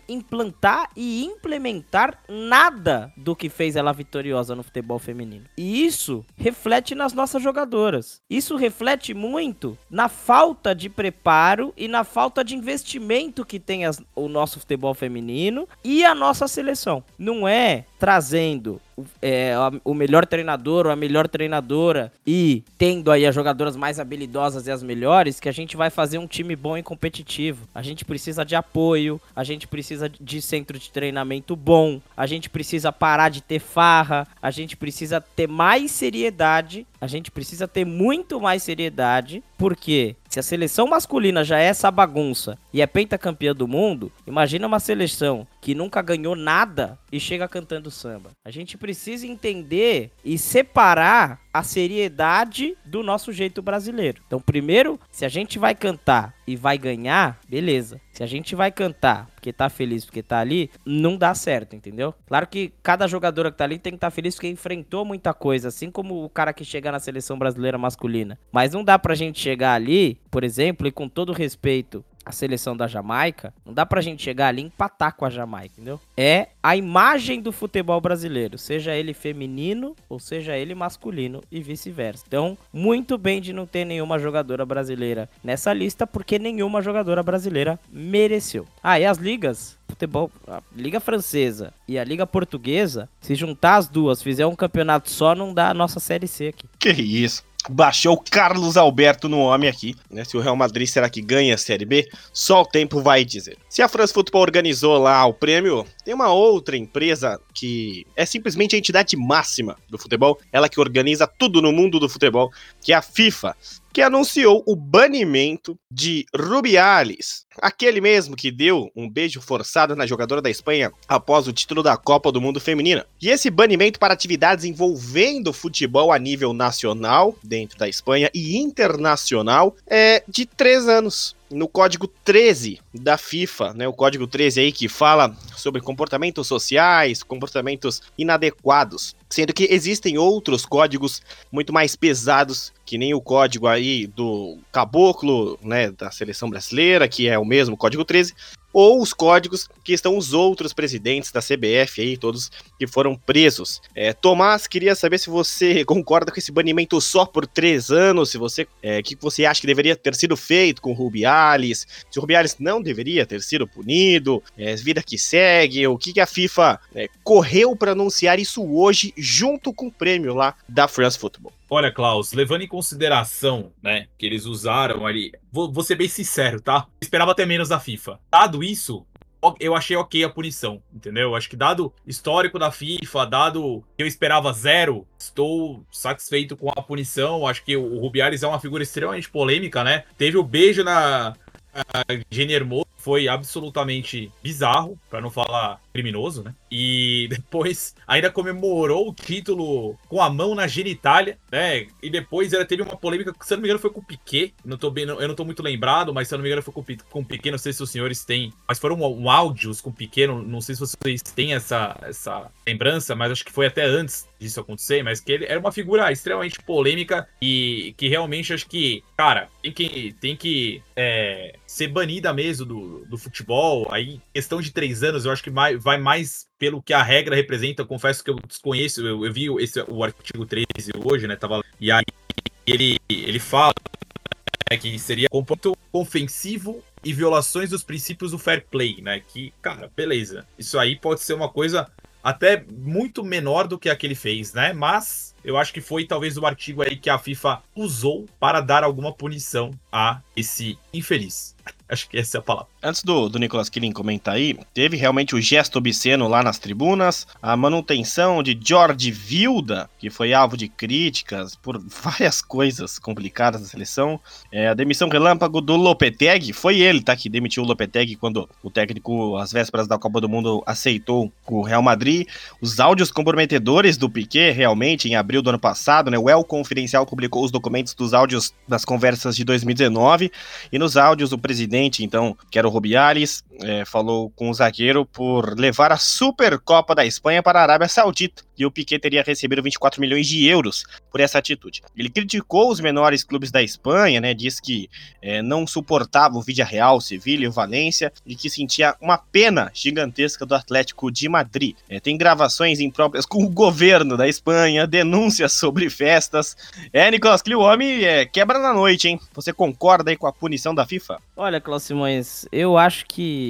implantar e implementar nada do que fez ela vitoriosa no futebol feminino. E isso reflete nas nossas jogadoras. Isso reflete muito na falta de preparo e na falta de investimento que tem as, o nosso futebol feminino e a nossa seleção. Não é trazendo é, o melhor treinador ou a melhor treinadora e tendo aí as jogadoras mais habilidosas e as melhores, que a gente vai fazer um time bom e competitivo. A gente precisa de apoio, a gente precisa de centro de treinamento bom, a gente precisa parar de ter farra, a gente precisa ter mais seriedade, a gente precisa ter muito mais seriedade, porque se a seleção masculina já é essa bagunça e é pentacampeã do mundo, imagina uma seleção que nunca ganhou nada e chega cantando samba. A gente precisa entender e separar a seriedade do nosso jeito brasileiro. Então, primeiro, se a gente vai cantar e vai ganhar, beleza. Se a gente vai cantar porque tá feliz porque tá ali, não dá certo, entendeu? Claro que cada jogadora que tá ali tem que estar tá feliz porque enfrentou muita coisa, assim como o cara que chega na seleção brasileira masculina. Mas não dá pra gente chegar ali, por exemplo, e com todo respeito a seleção da Jamaica, não dá pra gente chegar ali e empatar com a Jamaica, entendeu? É a imagem do futebol brasileiro, seja ele feminino ou seja ele masculino e vice-versa. Então, muito bem de não ter nenhuma jogadora brasileira nessa lista, porque nenhuma jogadora brasileira mereceu. Ah, e as ligas? Futebol, a Liga Francesa e a Liga Portuguesa, se juntar as duas, fizer um campeonato só, não dá a nossa Série C aqui. Que isso? Baixou o Carlos Alberto no homem aqui, né? Se o Real Madrid será que ganha a Série B? Só o tempo vai dizer. Se a France Football organizou lá o prêmio, tem uma outra empresa que é simplesmente a entidade máxima do futebol, ela que organiza tudo no mundo do futebol, que é a FIFA que anunciou o banimento de Rubiales, aquele mesmo que deu um beijo forçado na jogadora da Espanha após o título da Copa do Mundo Feminina. E esse banimento para atividades envolvendo futebol a nível nacional, dentro da Espanha, e internacional, é de três anos no código 13 da FIFA, né, o código 13 aí que fala sobre comportamentos sociais, comportamentos inadequados, sendo que existem outros códigos muito mais pesados, que nem o código aí do caboclo, né, da seleção brasileira, que é o mesmo código 13, ou os códigos que estão os outros presidentes da CBF aí, todos que foram presos. É, Tomás, queria saber se você concorda com esse banimento só por três anos, se você, é, que você acha que deveria ter sido feito com o Rubiales, se o Rubiales não deveria ter sido punido, é, vida que segue, o que, que a FIFA é, correu para anunciar isso hoje junto com o prêmio lá da France Football. Olha, Klaus, levando em consideração, né, que eles usaram ali, vou, vou ser bem sincero, tá? esperava até menos da FIFA. Dado isso, eu achei ok a punição, entendeu? Acho que dado histórico da FIFA, dado que eu esperava zero, estou satisfeito com a punição. Acho que o Rubiales é uma figura extremamente polêmica, né? Teve o beijo na Jenny Hermoso, foi absolutamente bizarro, para não falar criminoso, né? E depois ainda comemorou o título com a mão na genitália, né? E depois ela teve uma polêmica, se eu não me engano, foi com o Piquet. Não tô bem, eu não tô muito lembrado, mas se eu não me engano, foi com, com o Piquet. Não sei se os senhores têm. Mas foram um, áudios com o Piquet. Não, não sei se vocês têm essa, essa lembrança, mas acho que foi até antes disso acontecer. Mas que ele era uma figura extremamente polêmica e que realmente acho que, cara, tem que, tem que é, ser banida mesmo do, do futebol. Aí, questão de três anos, eu acho que vai, vai mais pelo que a regra representa. Eu confesso que eu desconheço, eu, eu vi esse, o artigo 13 hoje, né? Tava, e aí ele, ele fala né, que seria comportamento ofensivo e violações dos princípios do fair play, né? Que, cara, beleza. Isso aí pode ser uma coisa até muito menor do que a que ele fez, né? Mas eu acho que foi talvez o artigo aí que a FIFA usou para dar alguma punição a esse infeliz. Acho que essa é a palavra. Antes do, do Nicolas Killing comentar aí, teve realmente o gesto obsceno lá nas tribunas, a manutenção de George Vilda, que foi alvo de críticas por várias coisas complicadas na seleção, é, a demissão relâmpago do Lopetegui, foi ele, tá, que demitiu o Lopetegui quando o técnico, às vésperas da Copa do Mundo, aceitou o Real Madrid, os áudios comprometedores do Piquet, realmente, em abril do ano passado, né, o El Confidencial publicou os documentos dos áudios das conversas de 2019, e nos áudios o presidente, então, que era o Rubiales, é, falou com o zagueiro por levar a Supercopa da Espanha para a Arábia Saudita e o Piquet teria recebido 24 milhões de euros por essa atitude. Ele criticou os menores clubes da Espanha, né, diz que é, não suportava o Vídea Real, Sevilha e o Valência e que sentia uma pena gigantesca do Atlético de Madrid. É, tem gravações impróprias com o governo da Espanha, denúncias sobre festas. É, Nicolas Clio, homem é, quebra na noite, hein? Você concorda aí com a punição da FIFA? Olha, Cláudio Simões, eu acho que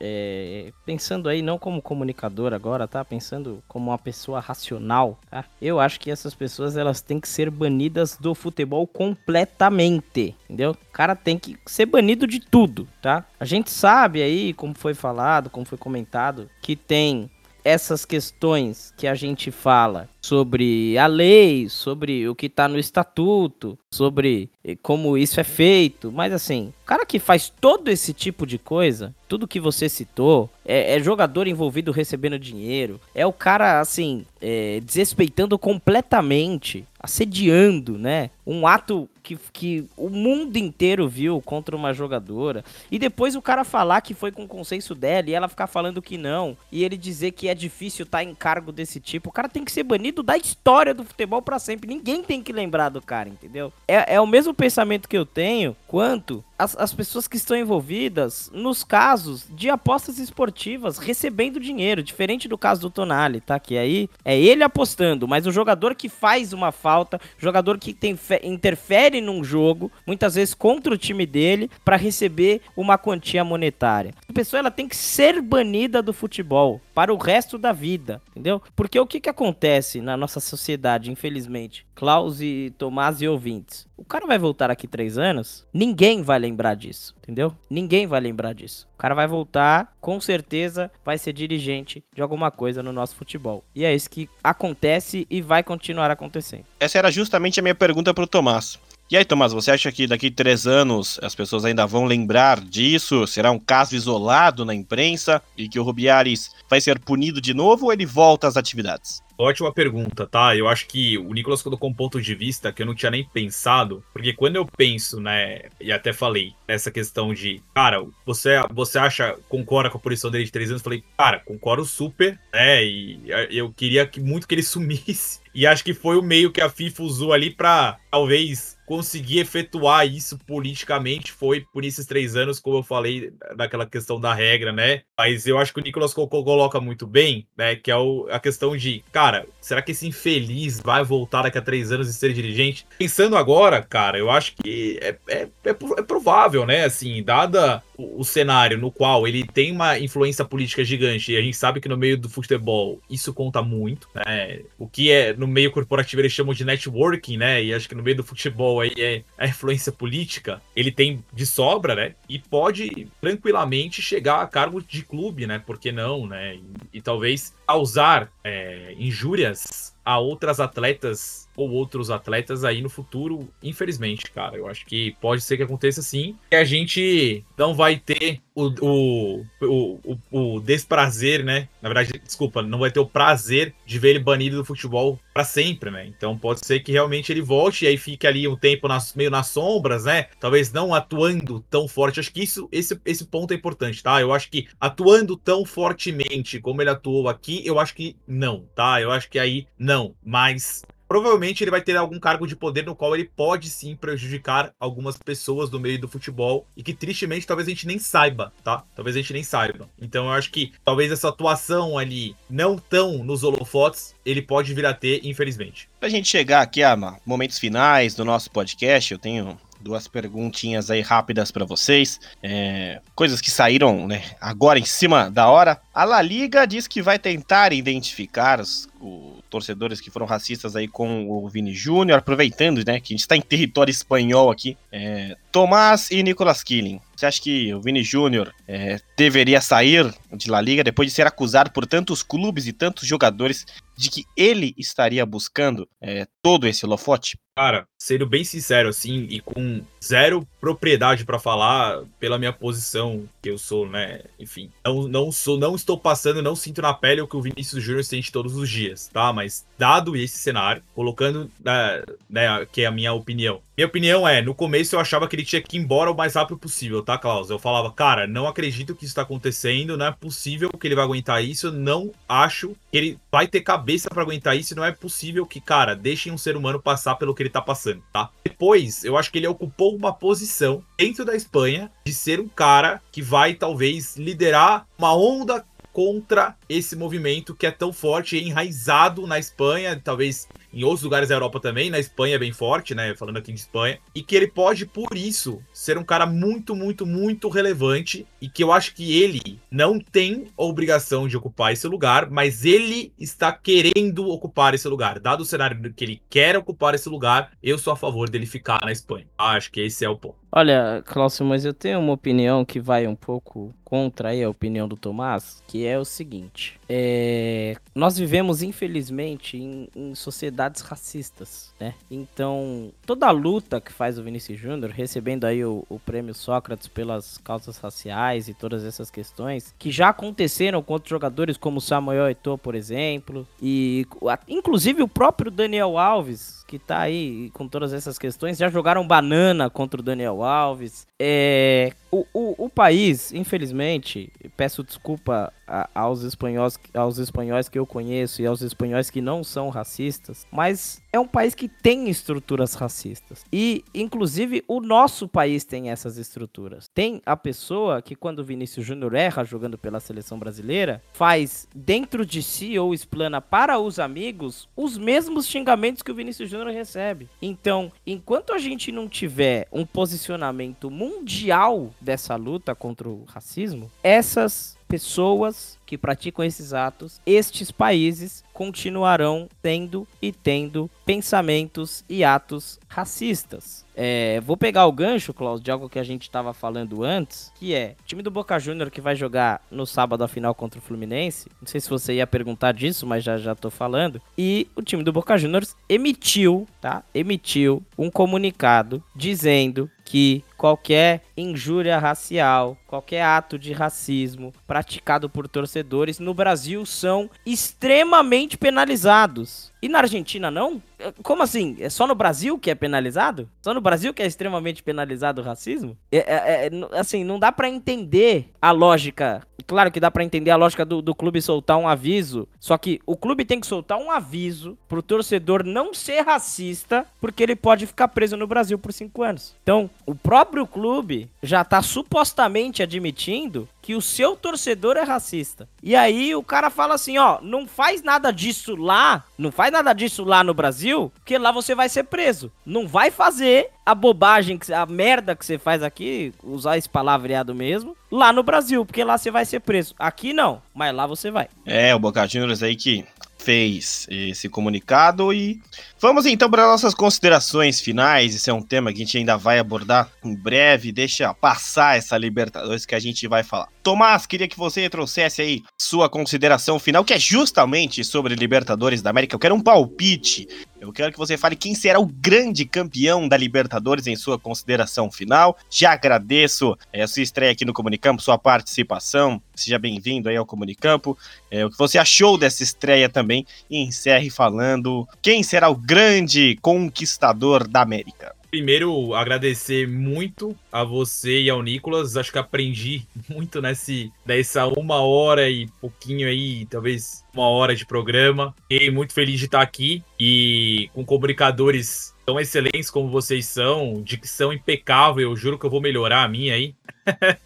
é, pensando aí não como comunicador agora, tá? Pensando como uma pessoa racional, tá? Eu acho que essas pessoas elas têm que ser banidas do futebol completamente, entendeu? O cara tem que ser banido de tudo, tá? A gente sabe aí, como foi falado, como foi comentado, que tem essas questões que a gente fala sobre a lei, sobre o que está no estatuto, sobre eh, como isso é feito. Mas assim, o cara que faz todo esse tipo de coisa, tudo que você citou, é, é jogador envolvido recebendo dinheiro, é o cara assim, é, desrespeitando completamente, assediando, né? Um ato que, que o mundo inteiro viu contra uma jogadora. E depois o cara falar que foi com o consenso dela e ela ficar falando que não. E ele dizer que é difícil estar tá em cargo desse tipo. O cara tem que ser banido da história do futebol para sempre. Ninguém tem que lembrar do cara, entendeu? É, é o mesmo pensamento que eu tenho quanto as, as pessoas que estão envolvidas nos casos de apostas esportivas recebendo dinheiro, diferente do caso do Tonali, tá? Que aí é ele apostando, mas o jogador que faz uma falta, jogador que tem interfere num jogo, muitas vezes contra o time dele, para receber uma quantia monetária. A pessoa ela tem que ser banida do futebol para o resto da vida, entendeu? Porque o que, que acontece na nossa sociedade, infelizmente? Klaus e Tomás e ouvintes. O cara vai voltar aqui três anos, ninguém vai lembrar disso, entendeu? Ninguém vai lembrar disso. O cara vai voltar, com certeza vai ser dirigente de alguma coisa no nosso futebol. E é isso que acontece e vai continuar acontecendo. Essa era justamente a minha pergunta pro Tomás. E aí, Tomás, você acha que daqui três anos as pessoas ainda vão lembrar disso? Será um caso isolado na imprensa e que o Rubiares vai ser punido de novo ou ele volta às atividades? Ótima pergunta, tá? Eu acho que o Nicolas colocou um ponto de vista que eu não tinha nem pensado, porque quando eu penso, né, e até falei, nessa questão de, cara, você, você acha, concorda com a punição dele de três anos? Eu falei, cara, concordo super, né, e eu queria que, muito que ele sumisse, e acho que foi o meio que a FIFA usou ali para talvez conseguir efetuar isso politicamente foi por esses três anos, como eu falei, daquela questão da regra, né? Mas eu acho que o Nicolas Cocô coloca muito bem, né? Que é o, a questão de, cara, será que esse infeliz vai voltar daqui a três anos e ser dirigente? Pensando agora, cara, eu acho que é, é, é, é provável, né? Assim, dada o, o, cenário no qual ele tem uma influência política gigante, e a gente sabe que no meio do futebol isso conta muito, né? O que é no meio corporativo eles chamam de networking, né? E acho que no meio do futebol aí é a influência política, ele tem de sobra, né? E pode tranquilamente chegar a cargo de clube, né? Por que não, né? E, e talvez causar é, injúrias a outras atletas ou outros atletas aí no futuro, infelizmente, cara. Eu acho que pode ser que aconteça sim. E a gente não vai ter o, o, o, o, desprazer, né? Na verdade, desculpa, não vai ter o prazer de ver ele banido do futebol para sempre, né? Então pode ser que realmente ele volte e aí fique ali um tempo nas, meio nas sombras, né? Talvez não atuando tão forte. Acho que isso, esse, esse ponto é importante, tá? Eu acho que atuando tão fortemente como ele atuou aqui, eu acho que não, tá? Eu acho que aí não. Mas provavelmente ele vai ter algum cargo de poder no qual ele pode sim prejudicar algumas pessoas do meio do futebol e que tristemente talvez a gente nem saiba, tá? Talvez a gente nem saiba. Então eu acho que talvez essa atuação ali não tão nos holofotes ele pode vir a ter, infelizmente. Pra gente chegar aqui a momentos finais do nosso podcast, eu tenho duas perguntinhas aí rápidas para vocês. É, coisas que saíram né, agora em cima da hora. A La Liga diz que vai tentar identificar os, os torcedores que foram racistas aí com o Vini Júnior, aproveitando né, que a gente está em território espanhol aqui. É, Tomás e Nicolas Killing. Você acha que o Vini Júnior é, deveria sair de La Liga depois de ser acusado por tantos clubes e tantos jogadores de que ele estaria buscando é, todo esse holofote? Cara, sendo bem sincero, assim, e com zero propriedade para falar pela minha posição, que eu sou, né, enfim, não, não sou, não estou passando, não sinto na pele o que o Vinícius Júnior sente todos os dias, tá? Mas dado esse cenário, colocando, né, né, que é a minha opinião. Minha opinião é, no começo eu achava que ele tinha que ir embora o mais rápido possível, tá, Klaus? Eu falava, cara, não acredito que isso tá acontecendo, não é possível que ele vai aguentar isso, não acho que ele vai ter cabeça para aguentar isso, não é possível que, cara, deixem um ser humano passar pelo que ele tá passando, tá? Depois, eu acho que ele ocupou uma posição dentro da Espanha de ser um cara que vai talvez liderar uma onda contra esse movimento que é tão forte e enraizado na Espanha, talvez em outros lugares da Europa também, na Espanha é bem forte, né? Falando aqui de Espanha, e que ele pode, por isso, ser um cara muito, muito, muito relevante e que eu acho que ele não tem a obrigação de ocupar esse lugar, mas ele está querendo ocupar esse lugar. Dado o cenário que ele quer ocupar esse lugar, eu sou a favor dele ficar na Espanha. Acho que esse é o ponto. Olha, Cláudio, mas eu tenho uma opinião que vai um pouco contra a opinião do Tomás, que é o seguinte: é... nós vivemos, infelizmente, em, em sociedade sociedades racistas, né? Então, toda a luta que faz o Vinícius Júnior, recebendo aí o, o, prêmio Sócrates pelas causas raciais e todas essas questões, que já aconteceram contra jogadores como Samuel Eto'o, por exemplo, e inclusive o próprio Daniel Alves, que tá aí com todas essas questões, já jogaram banana contra o Daniel Alves. É, o, o, o país, infelizmente, peço desculpa aos, espanhóis, aos espanhóis que eu conheço e aos espanhóis que não são racistas, mas é um país que tem estruturas racistas. E, inclusive, o nosso país tem essas estruturas. Tem a pessoa que, quando o Vinícius Júnior erra jogando pela seleção brasileira, faz dentro de si ou explana para os amigos os mesmos xingamentos que o Vinícius Júnior recebe. Então, enquanto a gente não tiver um posicionamento mundial dessa luta contra o racismo, essas pessoas que praticam esses atos, estes países continuarão tendo e tendo pensamentos e atos racistas. É, vou pegar o gancho, Klaus, de algo que a gente estava falando antes, que é o time do Boca Júnior que vai jogar no sábado a final contra o Fluminense. Não sei se você ia perguntar disso, mas já já tô falando. E o time do Boca Juniors emitiu, tá? Emitiu um comunicado dizendo que qualquer injúria racial, qualquer ato de racismo praticado por torcedores no Brasil são extremamente penalizados. E na Argentina não? Como assim? É só no Brasil que é penalizado? Só no Brasil que é extremamente penalizado o racismo? É, é, é assim, não dá para entender a lógica. Claro que dá para entender a lógica do, do, clube soltar um aviso. Só que o clube tem que soltar um aviso pro torcedor não ser racista, porque ele pode ficar preso no Brasil por cinco anos. Então, o próprio clube já tá supostamente admitindo que o seu torcedor é racista. E aí o cara fala assim, ó, não faz nada disso lá, não faz nada disso lá no Brasil, porque lá você vai ser preso. Não vai fazer a bobagem, a merda que você faz aqui, usar esse palavreado mesmo, lá no Brasil, porque lá você vai ser preso. Aqui não, mas lá você vai. É, o Boca Juniors aí que fez esse comunicado e vamos então para nossas considerações finais. Esse é um tema que a gente ainda vai abordar em breve. Deixa passar essa Libertadores que a gente vai falar. Tomás, queria que você trouxesse aí sua consideração final, que é justamente sobre Libertadores da América. Eu quero um palpite. Eu quero que você fale quem será o grande campeão da Libertadores em sua consideração final. Já agradeço é, a sua estreia aqui no Comunicampo, sua participação. Seja bem-vindo aí ao Comunicampo. É, o que você achou dessa estreia também? E encerre falando quem será o grande conquistador da América. Primeiro, agradecer muito a você e ao Nicolas. Acho que aprendi muito nesse, nessa uma hora e pouquinho aí, talvez uma hora de programa. Fiquei muito feliz de estar aqui e com comunicadores tão excelentes como vocês são, dicção impecável. Eu juro que eu vou melhorar a minha aí.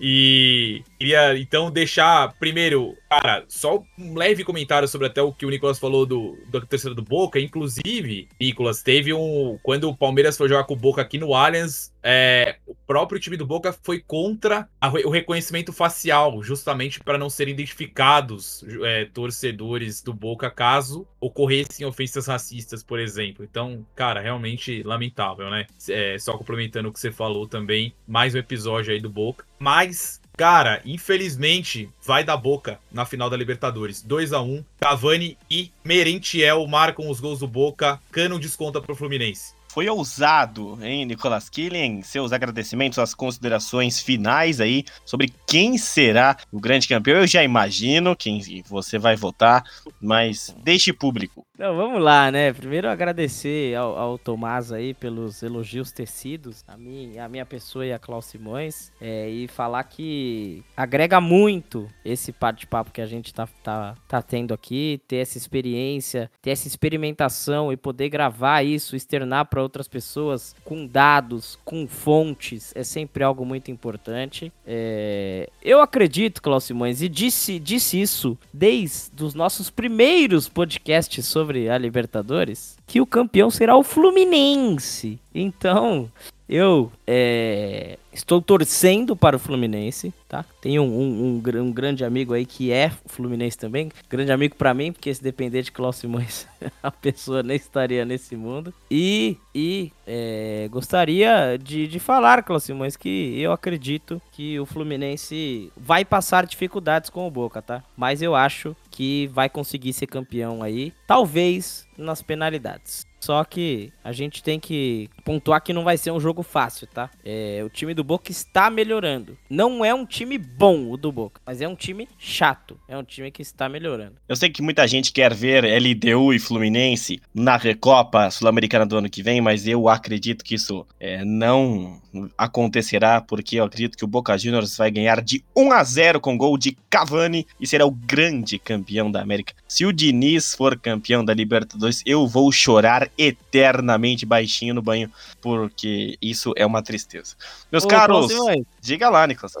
E queria então deixar primeiro, cara, só um leve comentário sobre até o que o Nicolas falou do, do terceiro do Boca. Inclusive, Nicolas, teve um. Quando o Palmeiras foi jogar com o Boca aqui no Allianz, é, o próprio time do Boca foi contra a, o reconhecimento facial, justamente para não serem identificados é, torcedores do Boca caso ocorressem ofensas racistas, por exemplo. Então, cara, realmente lamentável, né? É, só complementando o que você falou também, mais um episódio aí do Boca. Mas, cara, infelizmente vai dar boca na final da Libertadores. 2 a 1 Cavani e Merentiel marcam os gols do Boca. Cano desconta pro Fluminense. Foi ousado, hein, Nicolas Killing? Seus agradecimentos, suas considerações finais aí sobre quem será o grande campeão. Eu já imagino quem você vai votar, mas deixe público. Então, vamos lá, né? Primeiro agradecer ao, ao, Tomás aí pelos elogios tecidos, a minha, a minha pessoa e a Klaus Simões, é, e falar que agrega muito esse bate-papo que a gente tá, tá, tá tendo aqui, ter essa experiência, ter essa experimentação e poder gravar isso, externar para outras pessoas com dados, com fontes, é sempre algo muito importante. É, eu acredito, Klaus Simões, e disse, disse isso desde os nossos primeiros podcasts sobre sobre a Libertadores que o campeão será o Fluminense. Então, eu é, estou torcendo para o Fluminense, tá? Tenho um, um, um, grande amigo aí que é Fluminense também. Grande amigo para mim, porque se depender de Cláudio Simões, a pessoa nem estaria nesse mundo. E, e é, gostaria de, de falar, Cláudio Simões, que eu acredito que o Fluminense vai passar dificuldades com o Boca, tá? Mas eu acho que vai conseguir ser campeão aí. Talvez nas penalidades. Só que a gente tem que pontuar que não vai ser um jogo fácil, tá? É, o time do Boca está melhorando. Não é um time bom o do Boca, mas é um time chato. É um time que está melhorando. Eu sei que muita gente quer ver LDU e Fluminense na Recopa Sul-Americana do ano que vem, mas eu acredito que isso é, não acontecerá, porque eu acredito que o Boca Juniors vai ganhar de 1 a 0 com gol de Cavani e será o grande campeão da América. Se o Diniz for campeão da Libertadores, eu vou chorar eternamente baixinho no banho, porque isso é uma tristeza. Meus Ô, caros, diga lá, Nicolas.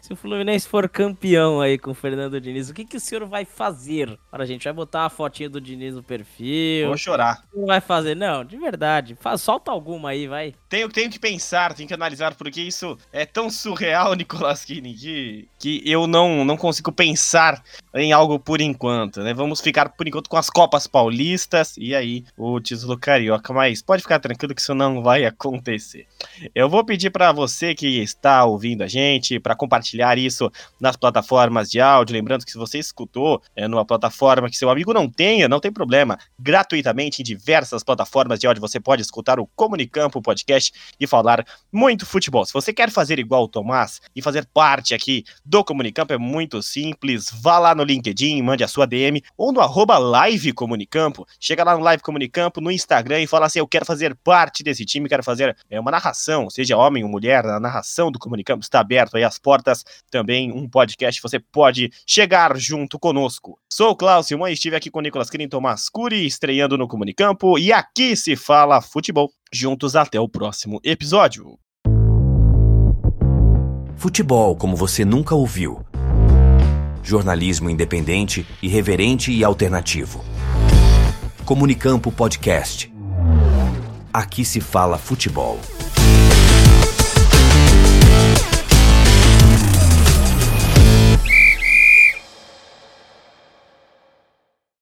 Se o Fluminense for campeão aí com o Fernando Diniz, o que, que o senhor vai fazer? Para a gente vai botar a fotinha do Diniz no perfil. Vou chorar. Não vai fazer, não, de verdade. Faz, solta alguma aí, vai. Tenho, tenho que pensar, tenho que analisar, porque isso é tão surreal, Nicolas Kini, que, que eu não, não consigo pensar em algo por enquanto, né? Vamos ficar por enquanto com as Copas Paulistas e aí o título carioca, mas pode ficar tranquilo que isso não vai acontecer. Eu vou pedir para você que está ouvindo a gente para compartilhar isso nas plataformas de áudio, lembrando que se você escutou é, numa plataforma que seu amigo não tenha, não tem problema, gratuitamente em diversas plataformas de áudio você pode escutar o Comunicampo podcast e falar muito futebol. Se você quer fazer igual o Tomás e fazer parte aqui do Comunicampo é muito simples, vá lá no LinkedIn, mande a sua DM ou no arroba live Comunicampo, chega lá no Live Comunicampo, no Instagram e fala assim: eu quero fazer parte desse time, quero fazer é, uma narração, seja homem ou mulher, a narração do Comunicampo está aberto aí as portas, também um podcast, você pode chegar junto conosco. Sou o Klaus Simões, estive aqui com o Nicolas Kirin Tomás Curi, estreando no Comunicampo, e aqui se fala futebol. Juntos até o próximo episódio. Futebol como você nunca ouviu. Jornalismo independente, irreverente e alternativo. Comunicampo Podcast. Aqui se fala futebol.